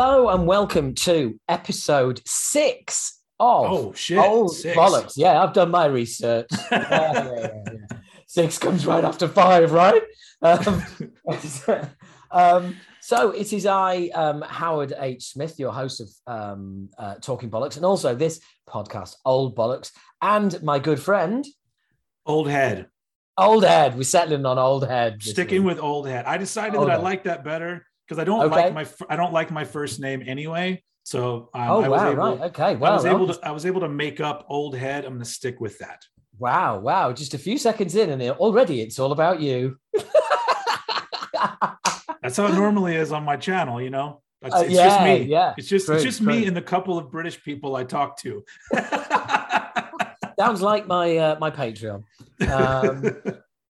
Hello and welcome to episode six of Oh shit! Old Six. Bollocks. Yeah, I've done my research. Yeah, yeah, yeah, yeah. Six comes right after five, right? Um, um, so it is I, um, Howard H. Smith, your host of um, uh, Talking Bollocks, and also this podcast, Old Bollocks, and my good friend, Old head. Old Head. We're settling on Old Head. Sticking week. with old head. I decided Old that I like that better because I don't Okay. like my I don't like my first name anyway. So um, Oh I was wow! able, right. Okay. Well, I was able to I was able to make up old head. I'm going to stick with that. Wow, wow. Just a few seconds in, and it, already it's all about you. That's how it normally is on my channel. You know, it's, Uh, it's yeah, just me. yeah. It's just True, it's just true. me and the couple of British people I talk to. Sounds like my uh, my Patreon. Um,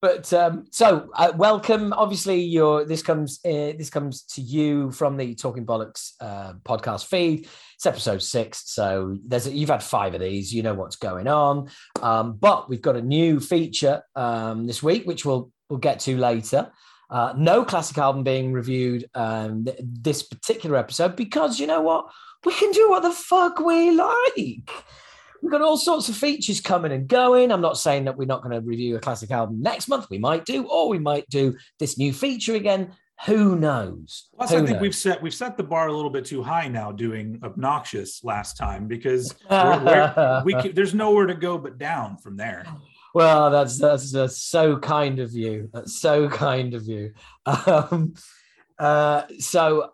but um, so uh, welcome. Obviously, your this comes uh, this comes to you from the Talking Bollocks uh, podcast feed. It's episode six, so there's a, you've had five of these. You know what's going on. Um, but we've got a new feature um, this week, which we'll we'll get to later. Uh, no classic album being reviewed um, th- this particular episode because you know what? We can do what the fuck we like. We've got all sorts of features coming and going. I'm not saying that we're not going to review a classic album next month. We might do, or we might do this new feature again. Who knows? Plus, Who I think knows? we've set we've set the bar a little bit too high now, doing obnoxious last time because we're, we're, we can, there's nowhere to go but down from there. Well, that's that's, that's so kind of you. That's so kind of you. Um, uh, so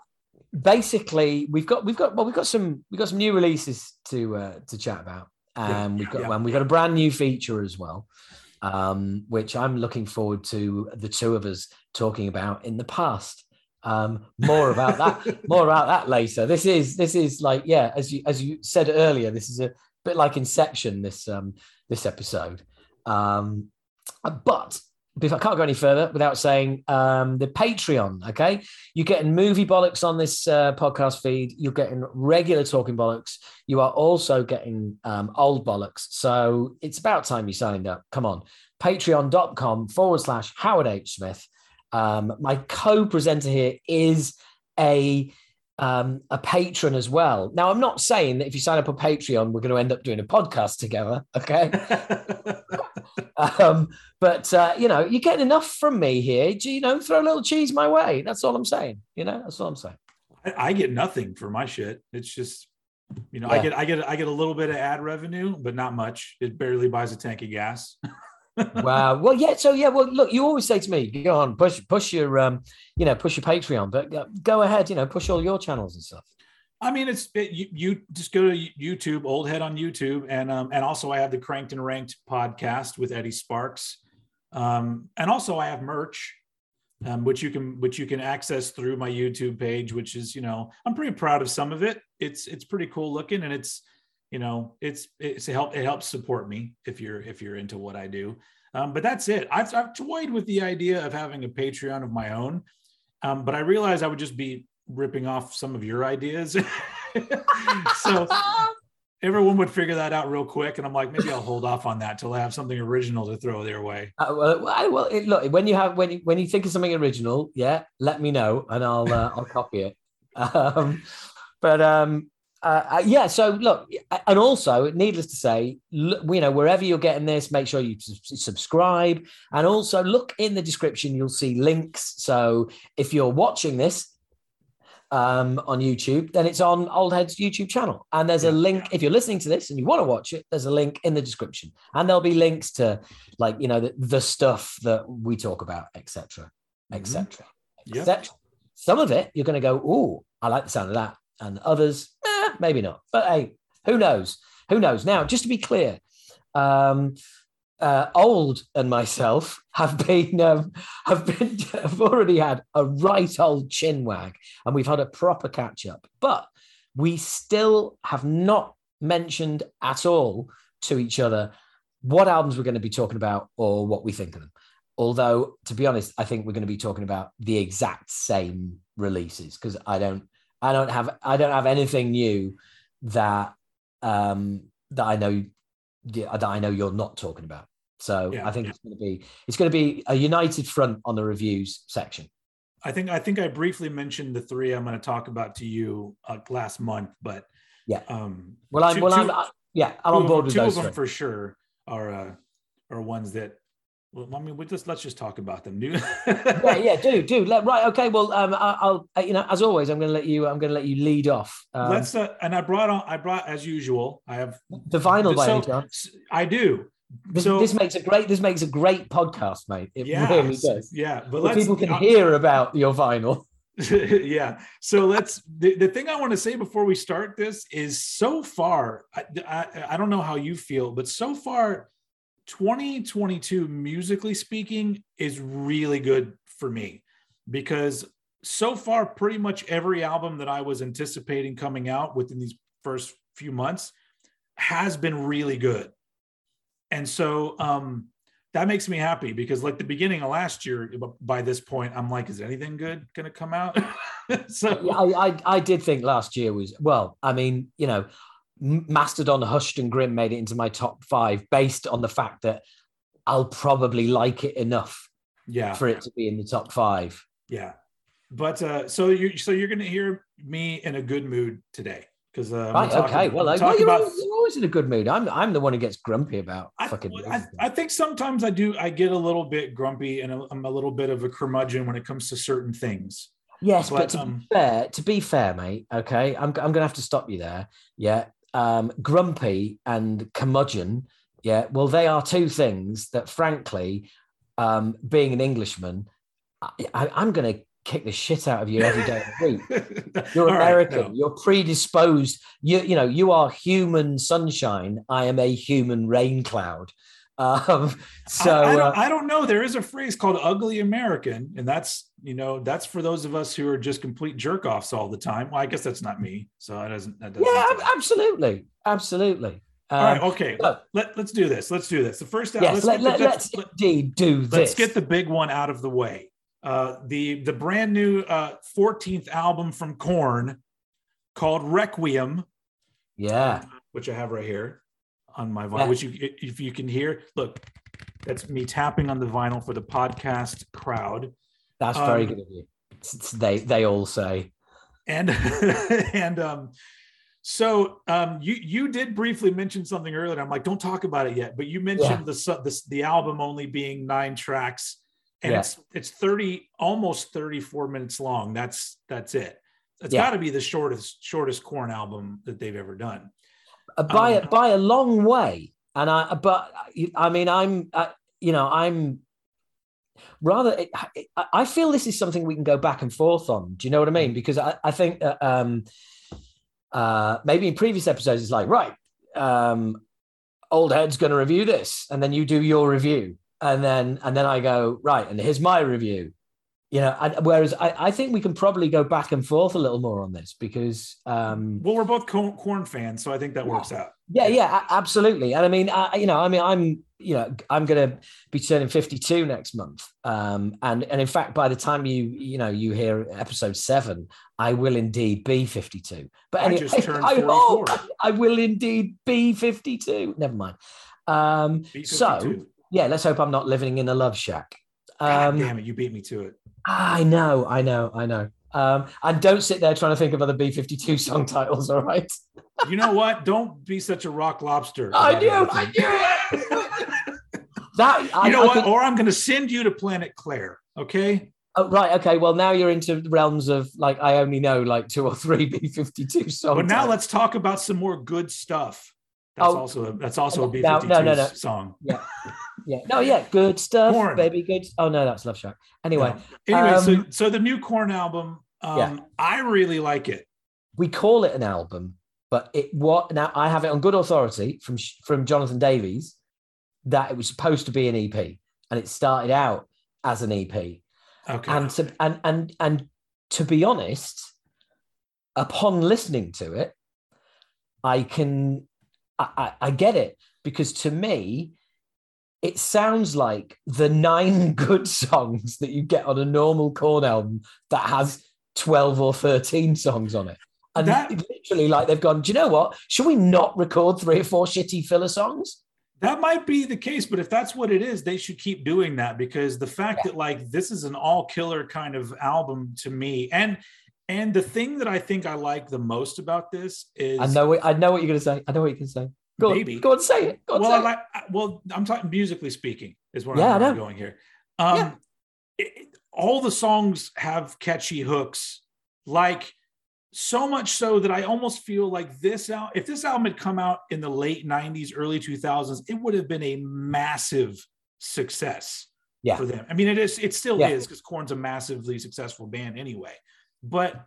basically, we've got we've got well, we've got some we've got some new releases to uh, to chat about, Yeah, and we've got yeah. and we've got a brand new feature as well, um, which I'm looking forward to the two of us talking about in the past. Um, more about that, more about that later. This is this is like yeah, as you as you said earlier, this is a bit like Inception. This um, this episode. Um, but if I can't go any further without saying um, the Patreon, okay? You're getting movie bollocks on this uh, podcast feed. You're getting regular talking bollocks. You are also getting um, old bollocks. So it's about time you signed up. Come on. Patreon.com forward slash Howard H. Smith. Um, my co presenter here is a um, a patron as well. Now, I'm not saying that if you sign up on Patreon, we're going to end up doing a podcast together, okay? um, but uh, you know, you're getting enough from me here. Do You know, throw a little cheese my way. That's all I'm saying. You know, that's all I'm saying. I, I get nothing for my shit. It's just, you know, I get I get I get a little bit of ad revenue, but not much. It barely buys a tank of gas. Wow. Well, yeah. So yeah. Well, look, you always say to me, "Go on, push, push your, um, you know, push your Patreon." But uh, go ahead, you know, push all your channels and stuff. I mean, it's it, you, you just go to YouTube, old head on YouTube, and um, and also I have the Cranked and Ranked podcast with Eddie Sparks, um, and also I have merch, um, which you can which you can access through my YouTube page, which is you know I'm pretty proud of some of it. It's it's pretty cool looking, and it's you know it's it's a help it helps support me if you're if you're into what I do. Um, but that's it. I've I've toyed with the idea of having a Patreon of my own, um, but I realized I would just be ripping off some of your ideas. so everyone would figure that out real quick. And I'm like, maybe I'll hold off on that till I have something original to throw their way. Uh, well, well, well, it, look when you have when you, when you think of something original, yeah, let me know and I'll uh, I'll copy it. Um, but um, uh, uh, yeah, so look, and also, needless to say, look, you know, wherever you're getting this, make sure you subscribe, and also look in the description. You'll see links. So if you're watching this um, on YouTube, then it's on Old Head's YouTube channel, and there's a link. If you're listening to this and you want to watch it, there's a link in the description, and there'll be links to like you know the, the stuff that we talk about, etc., etc., etc. Some of it you're going to go, oh, I like the sound of that, and others, eh, maybe not. But hey, who knows? Who knows? Now, just to be clear, um, uh, old and myself have been um, have been have already had a right old chin wag, and we've had a proper catch up. But we still have not mentioned at all to each other what albums we're going to be talking about or what we think of them. Although, to be honest, I think we're going to be talking about the exact same releases because I don't, I don't have, I don't have anything new that um, that I know that I know you're not talking about. So Yeah, I think yeah. it's going to be it's going to be a united front on the reviews section. I think I think I briefly mentioned the three I'm going to talk about to you uh, last month, but Yeah. Um, Well, I'm two- well, two- I'm uh, yeah, I'm on board with two those of them three. for sure are uh, are ones that. Well, I mean, we just let's just talk about them. Yeah, yeah, do do let right. Okay, well, um, I, I'll uh, you know as always, I'm going to let you. I'm going to let you lead off. Um, Let's uh, and I brought on. I brought as usual. I have the vinyl by so- any chance. I do. This, so- this makes a great. This makes a great podcast, mate. It yeah, really does. yeah. But people can hear about your vinyl. yeah. So let's. The, the thing I want to say before we start this is so far. I, I I don't know how you feel, but so far, 2022 musically speaking is really good for me because so far pretty much every album that I was anticipating coming out within these first few months has been really good. And so um that makes me happy because like the beginning of last year by this point I'm like is anything good going to come out? so Yeah, I, I I did think last year was well. I mean, you know, Mastodon, Hushed and Grim made it into my top five based on the fact that I'll probably like it enough yeah. for it to be in the top five. Yeah. But uh so you so you're going to hear me in a good mood today because uh Right. Okay. well, like, well you're, about always, you're always in a good mood. I'm I'm the one who gets grumpy about I, fucking. I, I think sometimes I do. I get a little bit grumpy, and I'm a little bit of a curmudgeon when it comes to certain things. yes, but, but, to um, be fair, to be fair, mate. Okay, I'm I'm gonna have to stop you there. Yeah. Um, grumpy and curmudgeon. Yeah. Well, they are two things that, frankly, um, being an Englishman, I, I, I'm gonna kick the shit out of you every day of the week. You're All right, American. no. You're predisposed. You you know you are human sunshine. I am a human rain cloud. Um, so I, I, uh, don't, I don't know. There is a phrase called "ugly American," and that's you know that's for those of us who are just complete jerk offs all the time. Well, I guess that's not me, so that doesn't. That doesn't yeah, uh, ab- absolutely, absolutely. all right, Um, okay. so- let, let's do this. Let's do this. The first, yes, let's, let, get the- let, let's let- indeed do this. let's get the big one out of the way. Uh, the the brand new uh, 14th album from Korn called Requiem, yeah. which I have right here on my vinyl. Yeah. Which you, if you can hear, look, that's me tapping on the vinyl for the podcast crowd. That's very um, good of you. They they all say. and and um so um you you did briefly mention something earlier i'm like don't talk about it yet but you mentioned the su- the the album only being nine tracks and Yeah. it's it's 30 almost 34 minutes long that's that's it it's Yeah. got to be the shortest shortest Korn album that they've ever done by Um, by a long way. And I, but I mean, I'm, uh, you know, I'm rather. I- I feel this is something we can go back and forth on. Do you know what I mean? Because I, I think um, uh, maybe in previous episodes it's like right, um, old head's going to review this, and then you do your review, and then and then I go right, and here's my review. You know, and, whereas I, I think we can probably go back and forth a little more on this because um, well we're both Korn, Korn fans so i think that works out yeah, yeah, absolutely. And I mean, I, you know, I mean, I'm, you know, I'm going to be turning 52 next month. Um, and and in fact, by the time you, you know, you hear episode seven, I will indeed be 52. But I just turned I, 44. I will indeed be 52. Never mind. Um, so yeah, let's hope I'm not living in a love shack. God Um, damn it you beat me to it I know, I know, I know. Um, and don't sit there trying to think of other B52 song titles. All right. you know what don't be such a rock lobster I knew. I knew it. That I, you know I what? could- or I'm going to send you to Planet Claire. Okay. oh, right, okay. Well, now you're into realms of like I only know like two or three B52 songs. But now let's talk about some more good stuff. That's Oh. also a, that's also a B 52 no, no, no. song. yeah, no, yeah, good stuff, Korn. baby, good. Oh no, that's Love Shack. Anyway, No. Anyway, so um, so the new Korn album, um, Yeah. I really like it. we call it an album, but it what now? I have it on good authority from from Jonathan Davis that it was supposed to be an EP, and it started out as an EP. Okay. and to and and and to be honest upon listening to it i can I, I, I get it because to me it sounds like the nine good songs that you get on a normal Korn album that has 12 or 13 songs on it and That- literally like they've gone do you know what should we not record three or four shitty filler songs That might be the case, but if that's what it is, they should keep doing that because the fact yeah. that like this is an all killer kind of album to me, and and the thing that I think I like the most about this is I know I know what you're gonna say. I know what you can say. Go maybe. on, go on, say it. On, well, say I like, well, I'm talking musically speaking is what yeah, I'm going here. Um, yeah. it, all the songs have catchy hooks, like so much so that I almost feel like this out. If this album had come out in the late '90s, early 2000s, it would have been a massive success yeah. for them. I mean, it is. It still yeah. is because Korn's a massively successful band anyway. But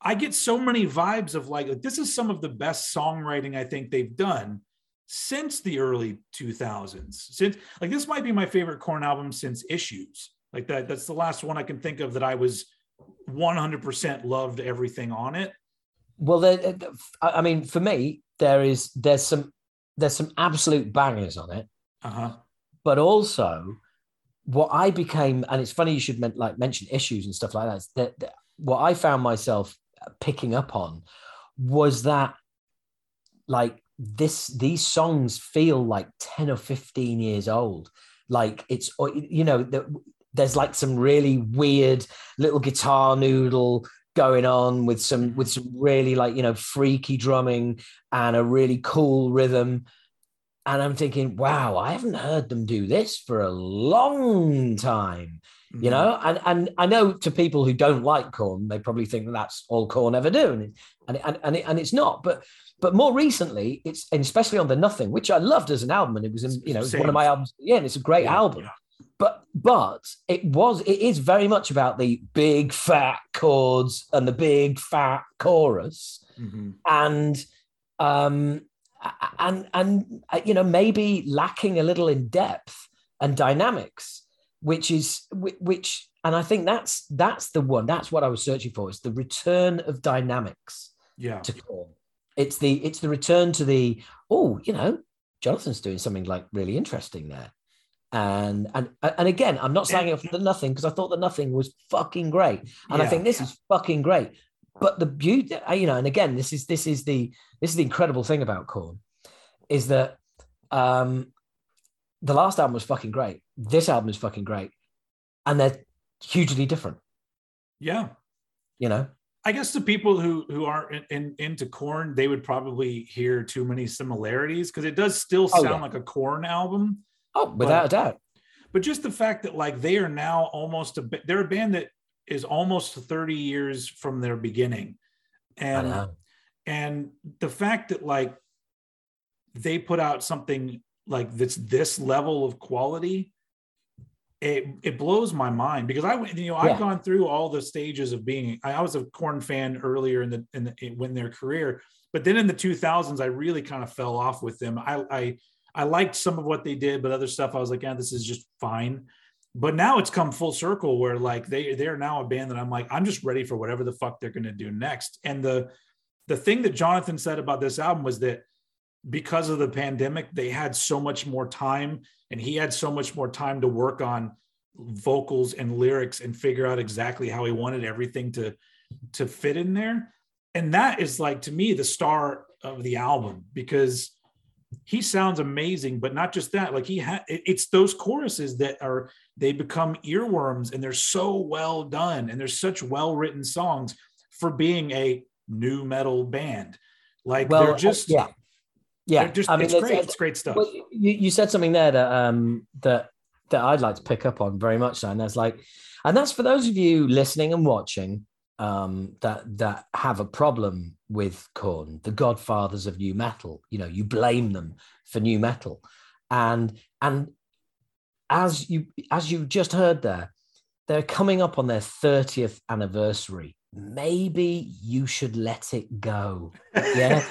I get so many vibes of like this is some of the best songwriting I think they've done since the early 2000s. Since like this might be my favorite Korn album since Issues. Like that that's the last one I can think of that I was 100% loved everything on it. Well, there, I mean, for me, there is there's some there's some absolute bangers on it. Uh-huh. But also, what I became, and it's funny you should like mention issues and stuff like that. That, that what I found myself picking up on was that like this these songs feel like 10 or 15 years old. Like it's you know there's like some really weird little guitar noodle going on with some with some really like you know freaky drumming and a really cool rhythm. And i'm thinking wow i haven't heard them do this for a long time mm-hmm. you know and and i know to people who don't like Korn they probably think that that's all Korn ever do and and and, and, it, and it's not but but more recently it's and especially on the nothing which i loved as an album and it was in, you know one of my albums yeah and it's a great yeah, album yeah. but but it was it is very much about the big fat chords and the big fat chorus mm-hmm. and um and and uh, you know maybe lacking a little in depth and dynamics which is which and i think that's that's the one that's what i was searching for is the return of dynamics yeah to Korn. it's the it's the return to the oh you know jonathan's doing something like really interesting there and and and again i'm not saying it for the nothing because i thought the nothing was fucking great and yeah. i think this is fucking great but the beauty uh, you know and again this is this is the this is the incredible thing about Korn is that um the last album was fucking great. This album is fucking great. And they're hugely different. Yeah. You know? I guess the people who who aren't in, in, into Korn, they would probably hear too many similarities because it does still oh, sound oh, yeah. like a Korn album. Oh, without but, a doubt. But just the fact that like they are now almost a they're a band that is almost 30 years from their beginning. And and the fact that like they put out something like that's this level of quality it, it blows my mind because I went, you know, I've gone through all the stages of being, I, I was a Korn fan earlier in the, in the, when their career, but then in the 2000s, I really kind of fell off with them. I, I, I liked some of what they did, but other stuff I was like, yeah, this is just fine. But now it's come full circle where like they, they're now a band that I'm like, I'm just ready for whatever the fuck they're going to do next. And the, the thing that Jonathan said about this album was that because of the pandemic, they had so much more time and he had so much more time to work on vocals and lyrics and figure out exactly how he wanted everything to to fit in there. And that is like to me the star of the album because he sounds amazing, but not just that. Like he had, it's those choruses that are they become earworms, and they're so well done, and they're such well written songs for being a nu metal band. Like well, they're just yeah, yeah, just, I mean, it's, it's great. It's, great stuff. Well, you, you said something there that um that that I'd like to pick up on very much. So, and that's like, and that's for those of you listening and watching um that that have a problem with Korn, the godfathers of nu metal. You know, you blame them for nu metal, and and as you as you just heard there, they're coming up on their 30th anniversary. Maybe you should let it go. Yeah.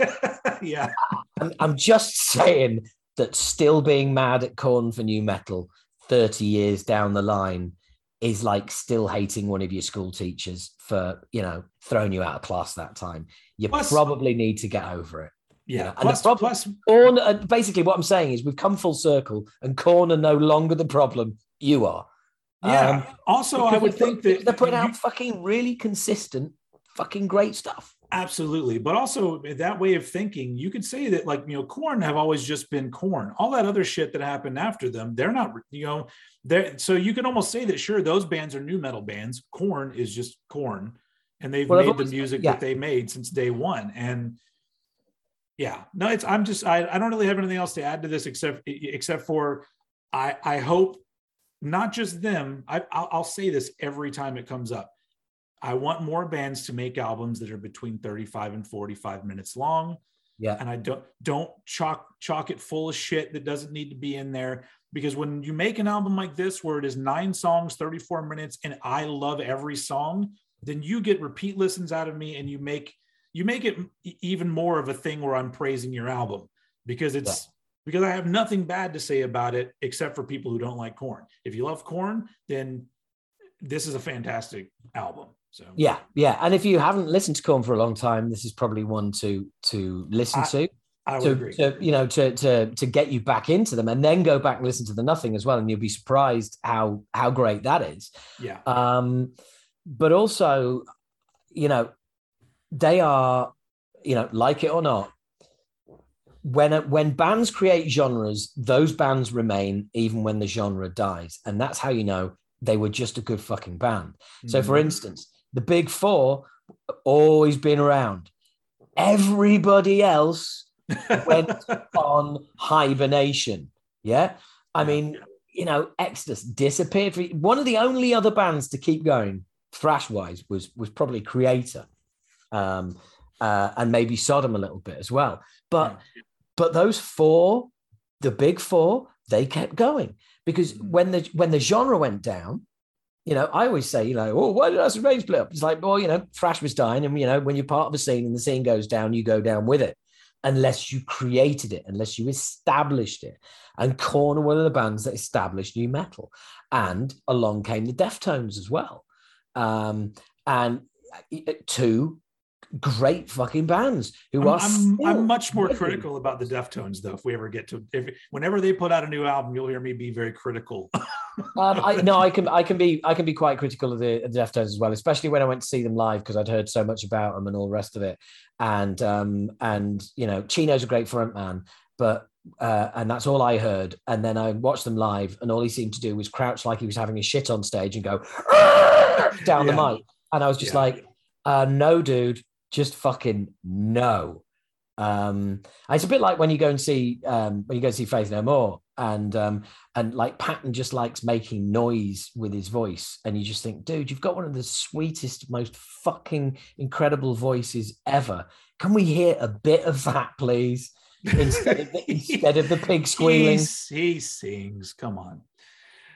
yeah. I'm, I'm just saying that still being mad at Korn for nu metal 30 years down the line is like still hating one of your school teachers for, you know, throwing you out of class that time. You plus, probably need to get over it. Yeah. You know? plus, problem, plus, Korn, uh, basically, what I'm saying is we've come full circle and Korn are no longer the problem. You are. Yeah. Um, also, I would think that they're putting out fucking really consistent, fucking great stuff. Absolutely. But also that way of thinking, you could say that like, you know, Korn have always just been Korn. All that other shit that happened after them, they're not, you know, they're so you can almost say that sure, those bands are nu metal bands. Korn is just Korn. And they've well, made always, the music yeah. that they made since day one. And yeah, no, it's I'm just I, I don't really have anything else to add to this except except for I I hope not just them. I I'll, I'll say this every time it comes up I want more bands to make albums that are between 35 and 45 minutes long. Yeah. And I don't don't chalk chalk it full of shit that doesn't need to be in there. Because when you make an album like this where it is nine songs, 34 minutes, and I love every song, then you get repeat listens out of me and you make you make it even more of a thing where I'm praising your album because it's yeah. because I have nothing bad to say about it except for people who don't like Korn. If you love Korn, then this is a fantastic album. So yeah, yeah. And if you haven't listened to Korn for a long time, this is probably one to to listen I, to. I would to, agree. To, you know, to to to get you back into them, and then go back and listen to the Nothing as well, and you'll be surprised how how great that is. Yeah. Um, but also, you know, they are, you know, like it or not, when when bands create genres, those bands remain even when the genre dies, and that's how you know they were just a good fucking band. Mm-hmm. So, for mm-hmm. instance, the big four always been around. Everybody else went on hibernation. Yeah. I mean, you know, Exodus disappeared. For, one of the only other bands to keep going, thrash wise, was was probably Kreator um, uh, and maybe Sodom a little bit as well. But but those four, the big four, they kept going because mm. when the when the genre went down, you know, I always say, you know, oh, why did Acid Reign split up? It's like, well, you know, thrash was dying, and you know, when you're part of a scene and the scene goes down, you go down with it, unless you created it, unless you established it. And Korn one of the bands that established nu metal, and along came the Deftones as well, um, and uh, two great fucking bands who I'm, are. I'm, I'm much more critical about the Deftones though. If we ever get to, if whenever they put out a new album, you'll hear me be very critical. um, I no, I can I can be I can be quite critical of the, the Deftones as well, especially when I went to see them live because I'd heard so much about them and all the rest of it. And um and you know, Chino's a great front man, but uh, and that's all I heard. And then I watched them live, and all he seemed to do was crouch like he was having a shit on stage and go down yeah. the mic. And I was just yeah. like, uh, "No, dude, just fucking no. Um, it's a bit like when you go and see um, when you go and see Faith No More, and um, and like Patton just likes making noise with his voice, and you just think, dude, you've got one of the sweetest, most fucking incredible voices ever. Can we hear a bit of that, please? Instead of the, instead of the pig squealing, he, he sings. Come on.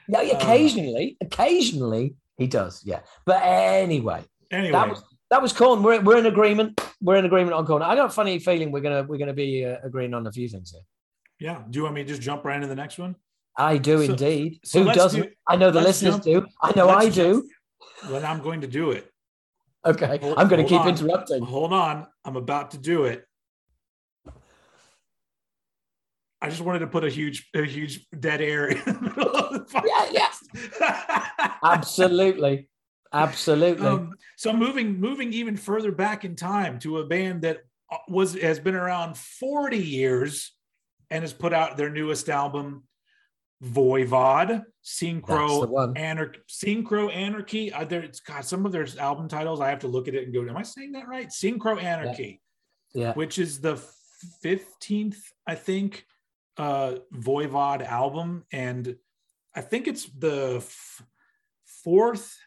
No, occasionally, uh, occasionally he does. Yeah, but anyway, anyway, that was that was Korn. We're, we're in agreement. We're in agreement on Korn. I got a funny feeling we're gonna we're gonna be uh, agreeing on a few things here. Yeah. Do you want me to just jump right into the next one? I do so, indeed. So Who doesn't? Do, I know the listeners jump, do. I know I do. Well, I'm going to do it. Okay. Hold, I'm going to keep on. interrupting. Hold on. I'm about to do it. I just wanted to put a huge, a huge dead air in the middle of the podcast. Yeah, yeah. Absolutely. Absolutely. Um, so moving moving even further back in time to a band that uh, was has been around 40 years and has put out their newest album Voivod, Synchro Anarchy, Synchro Anarchy. Uh, there, it's got some of their album titles. I have to look at it and go, "Am I saying that right?" Synchro Anarchy, yeah, yeah. which is the fifteenth, I think, uh, Voivod album, and I think it's the f- fourth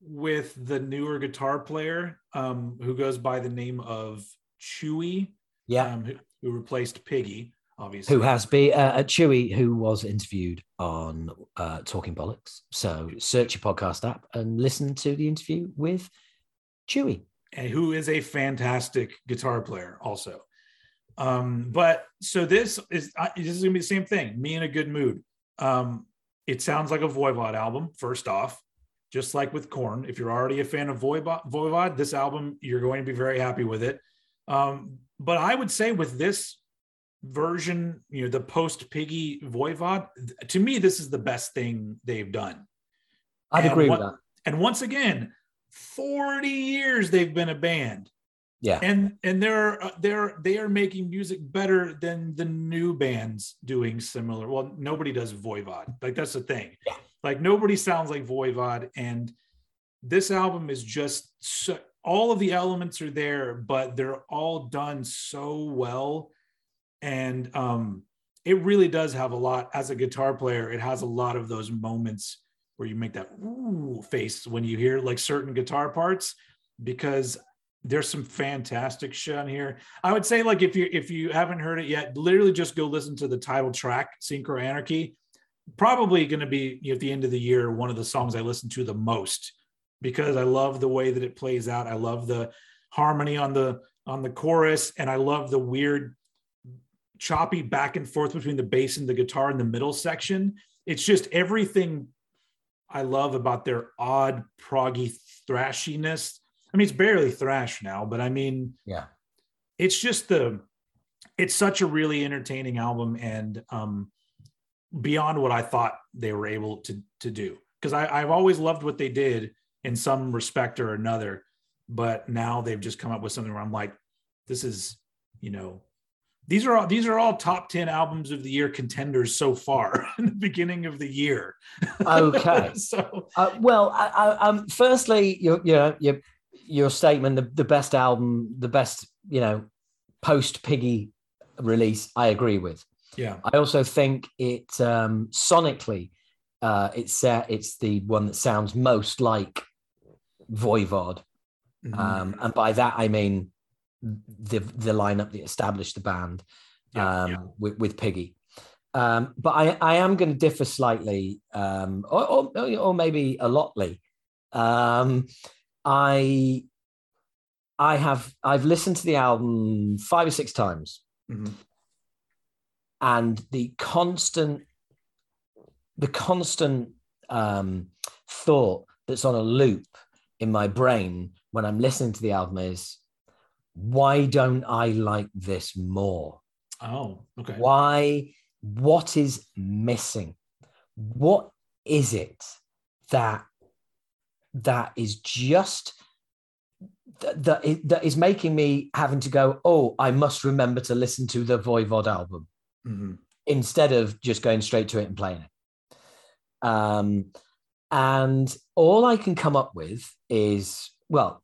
with the newer guitar player um, who goes by the name of Chewy. Yeah. Um, who, who, replaced Piggy, obviously. Who has been uh, uh, Chewy, who was interviewed on uh, Talking Bollocks. So search your podcast app and listen to the interview with Chewy. And who is a fantastic guitar player, also. Um, but so this is uh, this is gonna be the same thing. Me in a good mood. Um, it sounds like a Voivod album. First off, just like with Korn. If you're already a fan of Voivod, this album, you're going to be very happy with it. Um, but I would say with this version, you know, the post Piggy Voivod, to me, this is the best thing they've done. I'd and agree with that. And once again, 40 years they've been a band. Yeah. and and they're uh, they're they are making music better than the new bands doing similar well nobody does voivod like that's the thing Yeah. Like nobody sounds like voivod and this album is just so, all of the elements are there but they're all done so well and um it really does have a lot as a guitar player it has a lot of those moments where you make that ooh face when you hear like certain guitar parts because there's some fantastic shit on here. I would say like if you if you haven't heard it yet, literally just go listen to the title track, Synchro Anarchy. Probably going to be you know, at the end of the year one of the songs I listen to the most because I love the way that it plays out. I love the harmony on the on the chorus and I love the weird choppy back and forth between the bass and the guitar in the middle section. It's just everything I love about their odd proggy thrashiness. I mean, it's barely thrash now, but I mean, Yeah. it's just the, it's such a really entertaining album and um, beyond what I thought they were able to to do. Because I've always loved what they did in some respect or another, but now they've just come up with something where I'm like, this is, you know, these are all these are all top 10 albums of the year contenders so far in the beginning of the year. Okay. so Uh, well, I, I, um, firstly, your your your your statement, the, the best album, the best you know post Piggy release, I agree with. Yeah. I also think it um, sonically, uh, it's uh, it's the one that sounds most like Voivod, Mhm. um, and by that I mean the the lineup that established the band Yeah, um, yeah. With, with Piggy. Um, but I, I am going to differ slightly, um, or, or, or maybe a lotly. Um, I I have I've listened to the album five or six times, Mhm. And the constant the constant um, thought that's on a loop in my brain when I'm listening to the album is, why don't I like this more? Oh, okay. why what is missing what is it that that is just that, that, is, making me having to go oh i must remember to listen to the voivod album Mhm. instead of just going straight to it and playing it. Um and all i can come up with is well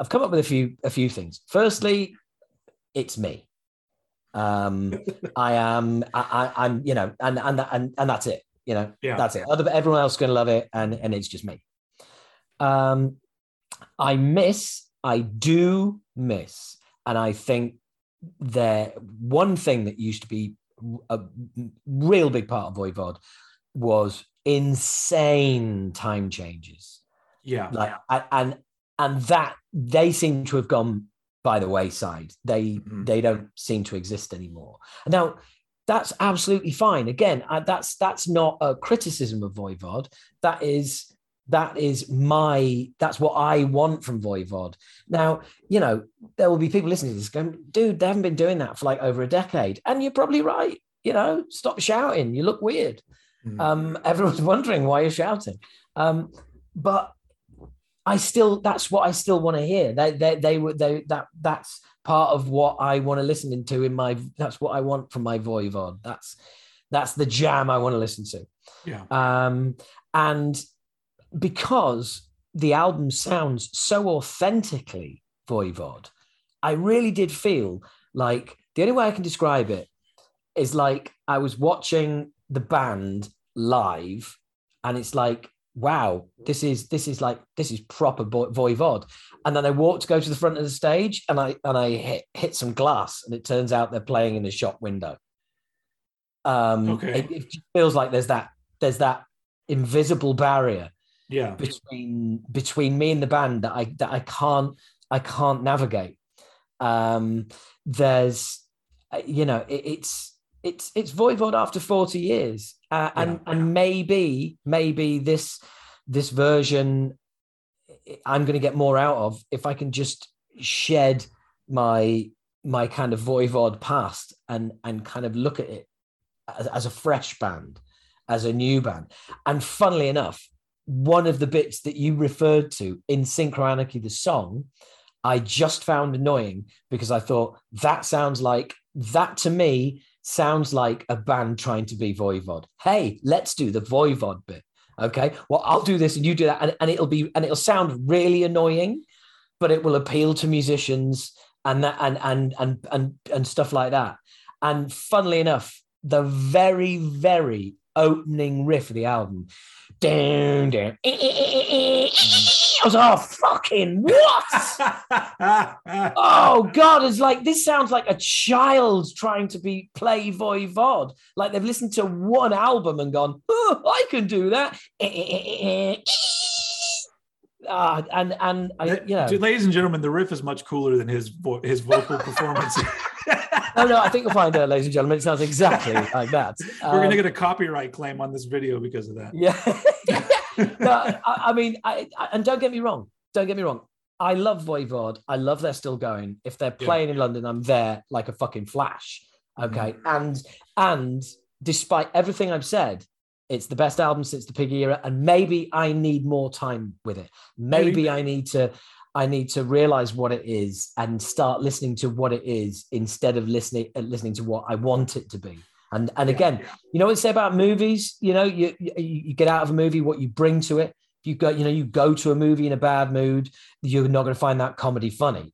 i've come up with a few a few things. Firstly it's me. Um i am I, I i'm you know and and and and that's it you know Yeah. that's it. Other, everyone else is going to love it and and it's just me. Um i miss i do miss and i think there one thing that used to be a real big part of voivod was insane time changes. Yeah. like and and that they seem to have gone by the wayside. They Mhm. they don't seem to exist anymore. Now that's absolutely fine. Again that's that's not a criticism of voivod. That is that is my that's what i want from voivod now you know there will be people listening to this going dude they haven't been doing that for like over a decade and you're probably right you know stop shouting you look weird Mhm. um, everyone's wondering why you're shouting. Um, but I still, that's what I still want to hear. They, they, they were, they, that, that's part of what I want to listen into in my, that's what I want from my voivod. That's, that's the jam I want to listen to. yeah. Um, and because the album sounds so authentically voivod, I really did feel like the only way I can describe it is like I was watching the band live, and it's like, wow, this is this is like this is proper vo- voivod. And then I walked to go to the front of the stage, and I and I hit hit some glass, and it turns out they're playing in the shop window. Um, Okay. it, it feels like there's that there's that invisible barrier Yeah. between between me and the band that I that I can't I can't navigate. Um, there's you know it, it's it's it's Voivod after forty years, uh, and Yeah. and maybe maybe this this version I'm going to get more out of if I can just shed my my kind of Voivod past and and kind of look at it as, as a fresh band, as a new band. And funnily enough, one of the bits that you referred to in Synchro Anarchy, the song, I just found annoying because I thought that sounds like that to me sounds like a band trying to be Voivod. Hey, let's do the Voivod bit. Okay. Well, I'll do this and you do that. And, and it'll be, and it'll sound really annoying, but it will appeal to musicians and that, and, and, and, and, and stuff like that. And funnily enough, the very, very opening riff of the album, down, down, eh, eh, eh, I was, oh, fucking what? oh, God. It's like, this sounds like a child trying to be play voivod. Like they've listened to one album and gone, oh, I can do that. Uh, and and I, you know, ladies and gentlemen, the riff is much cooler than his vo- his vocal performance. no, no, I think you'll find out, ladies and gentlemen, it sounds exactly like that. We're um, going to get a copyright claim on this video because of that. Yeah. no, I, I mean, I, I, and don't get me wrong. Don't get me wrong. I love Voivod. I love they're still going. If they're playing yeah. in London, I'm there like a fucking flash. Okay. Mm-hmm. And and despite everything I've said, it's the best album since the Piggy era. And maybe I need more time with it. Maybe, maybe. I need to I need to realize what it is and start listening to what it is instead of listening uh, listening to what I want it to be. And and again, yeah. you know what they say about movies. You know, you, you you get out of a movie what you bring to it. If you go, you know, you go to a movie in a bad mood, you're not going to find that comedy funny.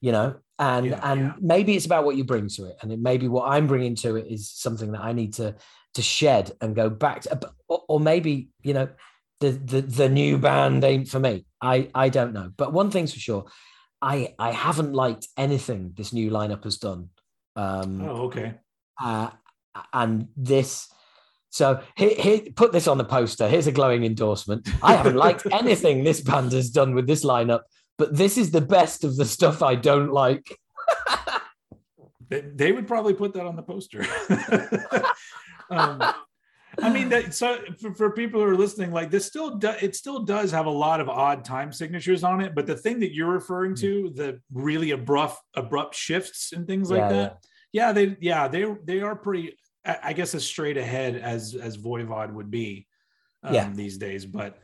You know, and yeah, and maybe it's about what you bring to it, and it maybe what I'm bringing to it is something that I need to to shed and go back to, or, or maybe you know the, the the new band ain't for me. I I don't know, but one thing's for sure, I I haven't liked anything this new lineup has done. Um, oh, okay. Uh, and this, so here, here, put this on the poster. Here's a glowing endorsement. I haven't liked anything this band has done with this lineup, but this is the best of the stuff I don't like. they would probably put that on the poster. um, I mean, that, so for, for, people who are listening, like this still do, it still does have a lot of odd time signatures on it. But the thing that you're referring to, the really abrupt abrupt shifts and things like yeah, that, yeah. yeah, they yeah they they are pretty. I guess as straight ahead as as Voivod would be um, yeah. these days, but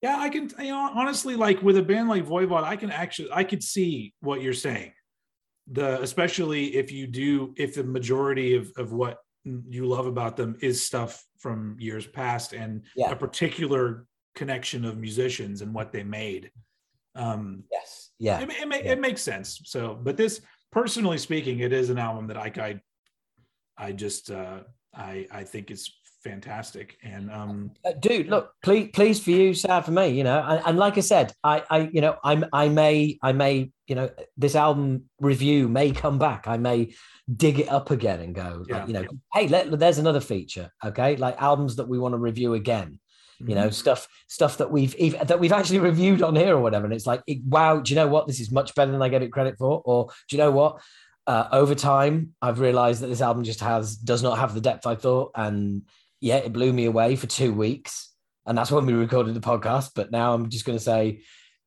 yeah, I can you know honestly like with a band like Voivod, I can actually I could see what you're saying. The especially if you do if the majority of of what you love about them is stuff from years past and yeah. a particular connection of musicians and what they made. Um, yes, yeah, it, it, it, it, makes sense. So, but this, personally speaking, it is an album that I, I, I just, uh, I, I think it's fantastic. And um, uh, dude, look, please, please for you, sad for me. You know, and, and like I said, I, I, you know, I'm, I may, I may, you know, this album review may come back. I may dig it up again and go, yeah. like, you know, hey, let, there's another feature. Okay, like albums that we want to review again. Mm-hmm. You know, mm-hmm. stuff stuff that we've even, that we've actually reviewed on here or whatever. And it's like, wow, do you know what? This is much better than I gave it credit for. Or do you know what? Uh, over time, I've realized that this album just has does not have the depth I thought, and yeah, it blew me away for two weeks, and that's when we recorded the podcast. But now I'm just going to say,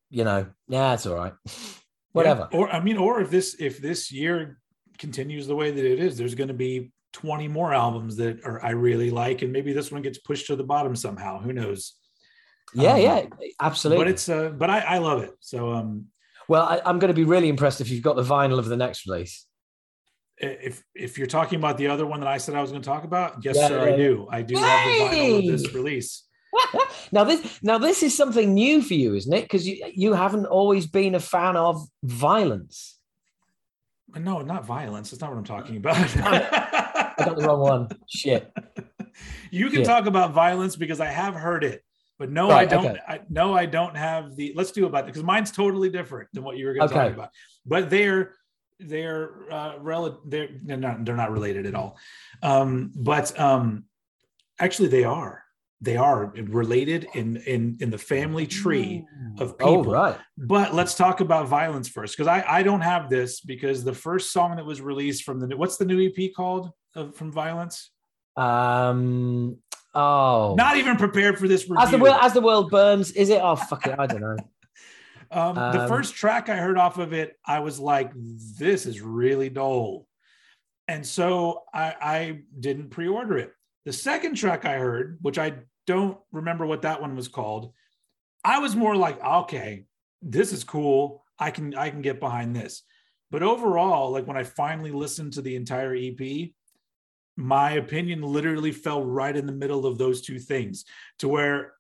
you know, yeah, it's all right, whatever. Yeah. Or I mean, or if this if this year continues the way that it is, there's going to be 20 more albums that are I really like, and maybe this one gets pushed to the bottom somehow. Who knows? Yeah, um, yeah, absolutely. But it's uh, but I, I love it. So um, well, I, I'm going to be really impressed if you've got the vinyl of the next release. If if you're talking about the other one that I said I was going to talk about, yes, yeah, sir. I do. I do hey! have the vinyl of this release. now this now this is something new for you, isn't it? Because you you haven't always been a fan of violence. No, not violence. That's not what I'm talking about. I got the wrong one. Shit. You can Shit. talk about violence because I have heard it, but no, right, I don't. Okay. I, no, I don't have the. Let's do about it because mine's totally different than what you were going to okay. talk about. But they're they're uh, relative. They're, they're not they're not related at all. Um, but um, actually, they are they are related in in in the family tree of oh, people. Oh, right. But let's talk about violence first, because I I don't have this because the first song that was released from the what's the new EP called uh, from Violence? Um. Oh. Not even prepared for this review. As the world as the world burns, is it? Oh fuck it, I don't know. um, um, the first track I heard off of it, I was like, "This is really dull," and so I, I didn't pre-order it. The second track I heard, which I don't remember what that one was called, I was more like, okay, this is cool. I can I can get behind this. But overall, like when I finally listened to the entire EP, my opinion literally fell right in the middle of those two things to where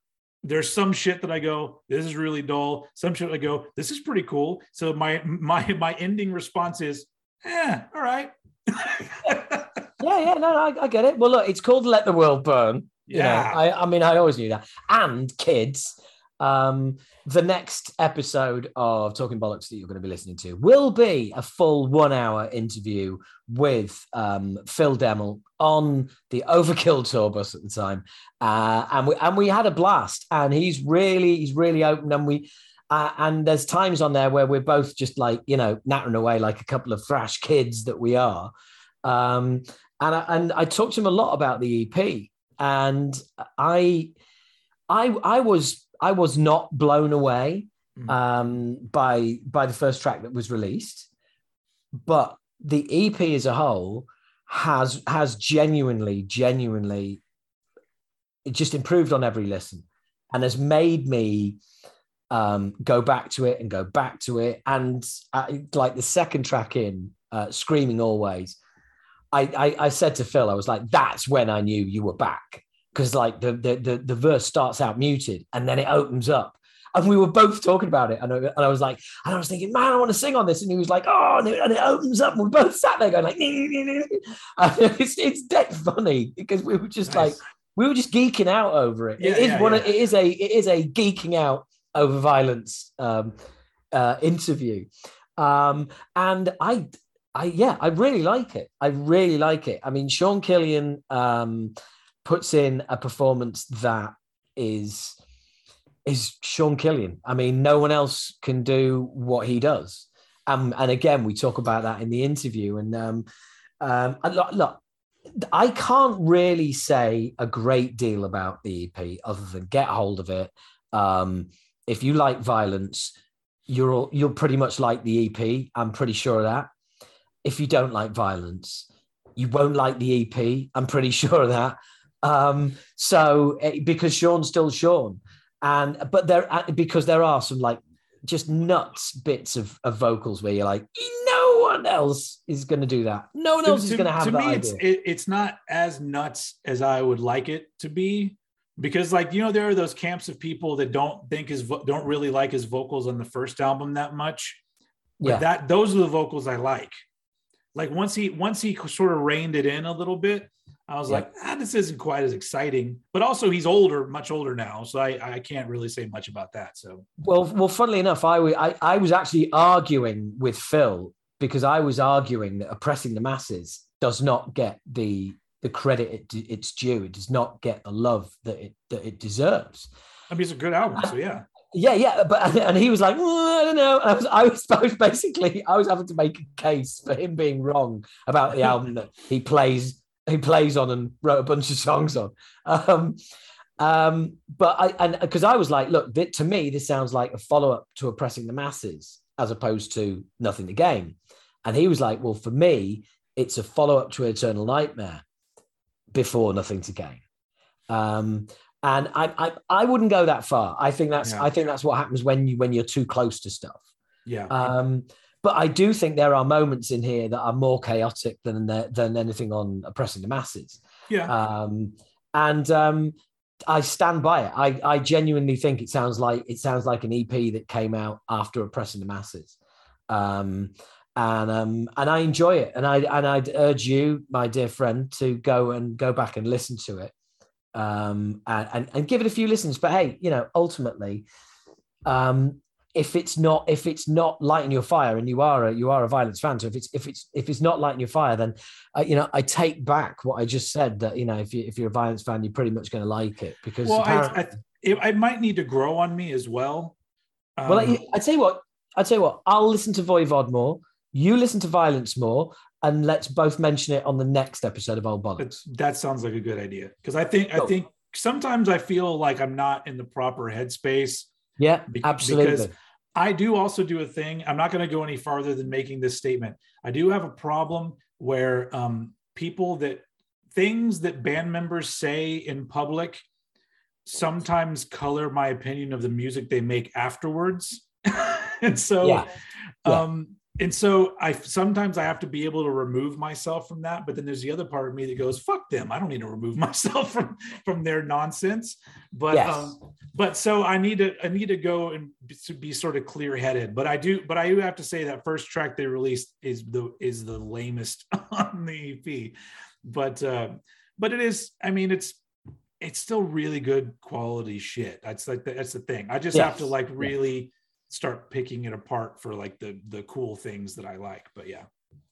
there's some shit that I go, this is really dull. Some shit I go, this is pretty cool. So my my my ending response is, eh, all right. yeah, yeah, no, I, I, get it. Well, look, it's called Let the World Burn. Yeah. You know, I, I mean, I always knew that. And kids, um, the next episode of Talking Bollocks that you're going to be listening to will be a full one hour interview with um, Phil Demmel on the Overkill tour bus at the time. Uh, and we and we had a blast. And he's really, he's really open. And we uh, and there's times on there where we're both just like, you know, nattering away like a couple of thrash kids that we are. Um, and I, and I talked to him a lot about the EP, and I, I, I was I was not blown away mm. um, by by the first track that was released, but the EP as a whole has has genuinely, genuinely just improved on every listen, and has made me um, go back to it and go back to it. And uh, like the second track in, uh, "Screaming Always," I, I I said to Phil, I was like, "That's when I knew you were back." Because like the, the, the the verse starts out muted and then it opens up. And we were both talking about it and I, and I was like and I was thinking man I want to sing on this. And he was like oh and it, and it opens up and we both sat there going like it's, it's dead funny because we were just nice. like we were just geeking out over it. Yeah, it is yeah, one yeah. Of, it is a it is a geeking out over violence um, uh, interview. Um, and I I yeah I really like it. I really like it. I mean Sean Killian um, puts in a performance that is is Sean Killian. I mean, no one else can do what he does. Um, and again, we talk about that in the interview. And um, um, look, look, I can't really say a great deal about the EP other than get hold of it. Um, if you like violence, you're you'll pretty much like the EP. I'm pretty sure of that. If you don't like violence, you won't like the EP. I'm pretty sure of that. Um, so eh, because Sean's still Sean, and but there uh, because there are some like just nuts bits of, of vocals where you're like, no one else is going to do that. No one else to, is going to have to that me, It's, it, it's not as nuts as I would like it to be. Because like you know there are those camps of people that don't think his don't really like his vocals on the first album that much. But yeah. that those are the vocals i like. Like once he once he sort of reined it in a little bit I was yeah. like, ah, this isn't quite as exciting. But also, he's older, much older now, so I, I can't really say much about that. So, well, well, funnily enough, I, I I was actually arguing with Phil because I was arguing that oppressing the masses does not get the the credit it, it's due. It does not get the love that it that it deserves. I mean, it's a good album, so yeah. Yeah, yeah, but and he was like, oh, I don't know. I was, I was, I was basically, I was having to make a case for him being wrong about the album that he plays he plays on and wrote a bunch of songs on. Um, um, but I and because I was like, look, to me, this sounds like a follow up to oppressing the masses as opposed to nothing to gain. And he was like, well, for me, it's a follow up to Eternal Nightmare before Nothing to Gain. Um, and I, I, I wouldn't go that far. I think that's yeah. I think that's what happens when you when you're too close to stuff. Yeah. Um, but I do think there are moments in here that are more chaotic than than anything on oppressing the masses. Yeah. Um, and um, I stand by it. I, I genuinely think it sounds like it sounds like an EP that came out after oppressing the masses. Um, and um, and I enjoy it. And I and I'd urge you, my dear friend, to go and go back and listen to it. Um, and, and, and give it a few listens. But hey, you know, ultimately, um, if it's not if it's not lighting your fire and you are a you are a violence fan so if it's if it's if it's not lighting your fire then uh, you know i take back what i just said that you know if, you, if you're a violence fan you're pretty much going to like it because well I, I, it, it, might need to grow on me as well. Um, well I, i'd say what i'd say what i'll listen to voivod more you listen to violence more and let's both mention it on the next episode of old bollocks. That sounds like a good idea because i think i think sometimes i feel like i'm not in the proper headspace yeah, absolutely. Because I do also do a thing. I'm not going to go any farther than making this statement. I do have a problem where um, people that things that band members say in public sometimes color my opinion of the music they make afterwards. and so Yeah. Yeah. um and so i sometimes i have to be able to remove myself from that but then there's the other part of me that goes fuck them. I don't need to remove myself from from their nonsense. But Yes. um but so i need to i need to go and be, to be sort of clear headed but i do but i do have to say that first track they released is the is the lamest on the ep but uh but it is i mean it's it's still really good quality shit. That's like the, that's the thing. I just have to like really start picking it apart for like the the cool things that i like but yeah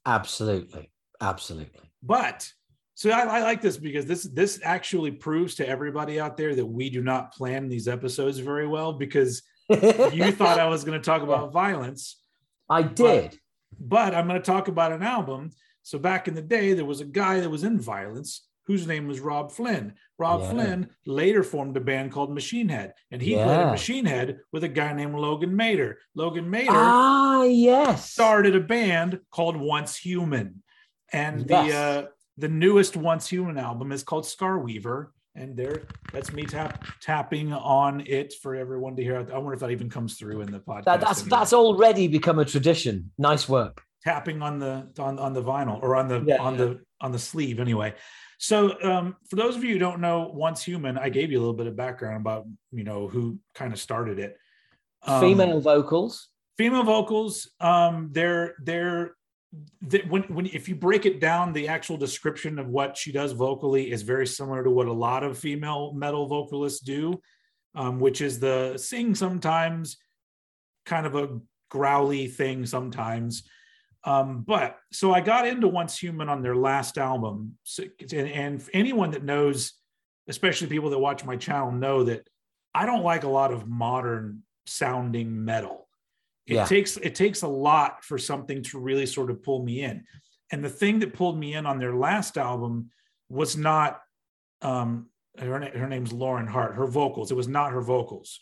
Absolutely. Absolutely. but so I, I like this because this this actually proves to everybody out there that we do not plan these episodes very well because you thought I was going to talk about violence, I did. but I'm going to talk about an album. So back in the day, there was a guy that was in violence whose name was Robb Flynn. Rob Yeah. Flynn later formed a band called Machine Head, and he played Yeah. in Machine Head with a guy named Logan Mader. Logan Mader Ah, yes. started a band called Once Human, and the uh, the newest Once Human album is called Scar Weaver, and there that's me tap tapping on it for everyone to hear. I wonder if that even comes through in the podcast. That, that's anyway. that's already become a tradition. Nice work. tapping on the on, on the vinyl or on the Yeah, on the on the sleeve anyway. So um, for those of you who don't know Once Human, I gave you a little bit of background about you know who kind of started it. Um, Female vocals. female vocals um they're they're they, when when if you break it down the actual description of what she does vocally is very similar to what a lot of female metal vocalists do um, which is the sing sometimes kind of a growly thing sometimes um, but so i got into once human on their last album. So, and, and anyone that knows especially people that watch my channel know that i don't like a lot of modern sounding metal. It Yeah. takes it takes a lot for something to really sort of pull me in. And the thing that pulled me in on their last album was not um her, her name's lauren hart her vocals. It was not her vocals.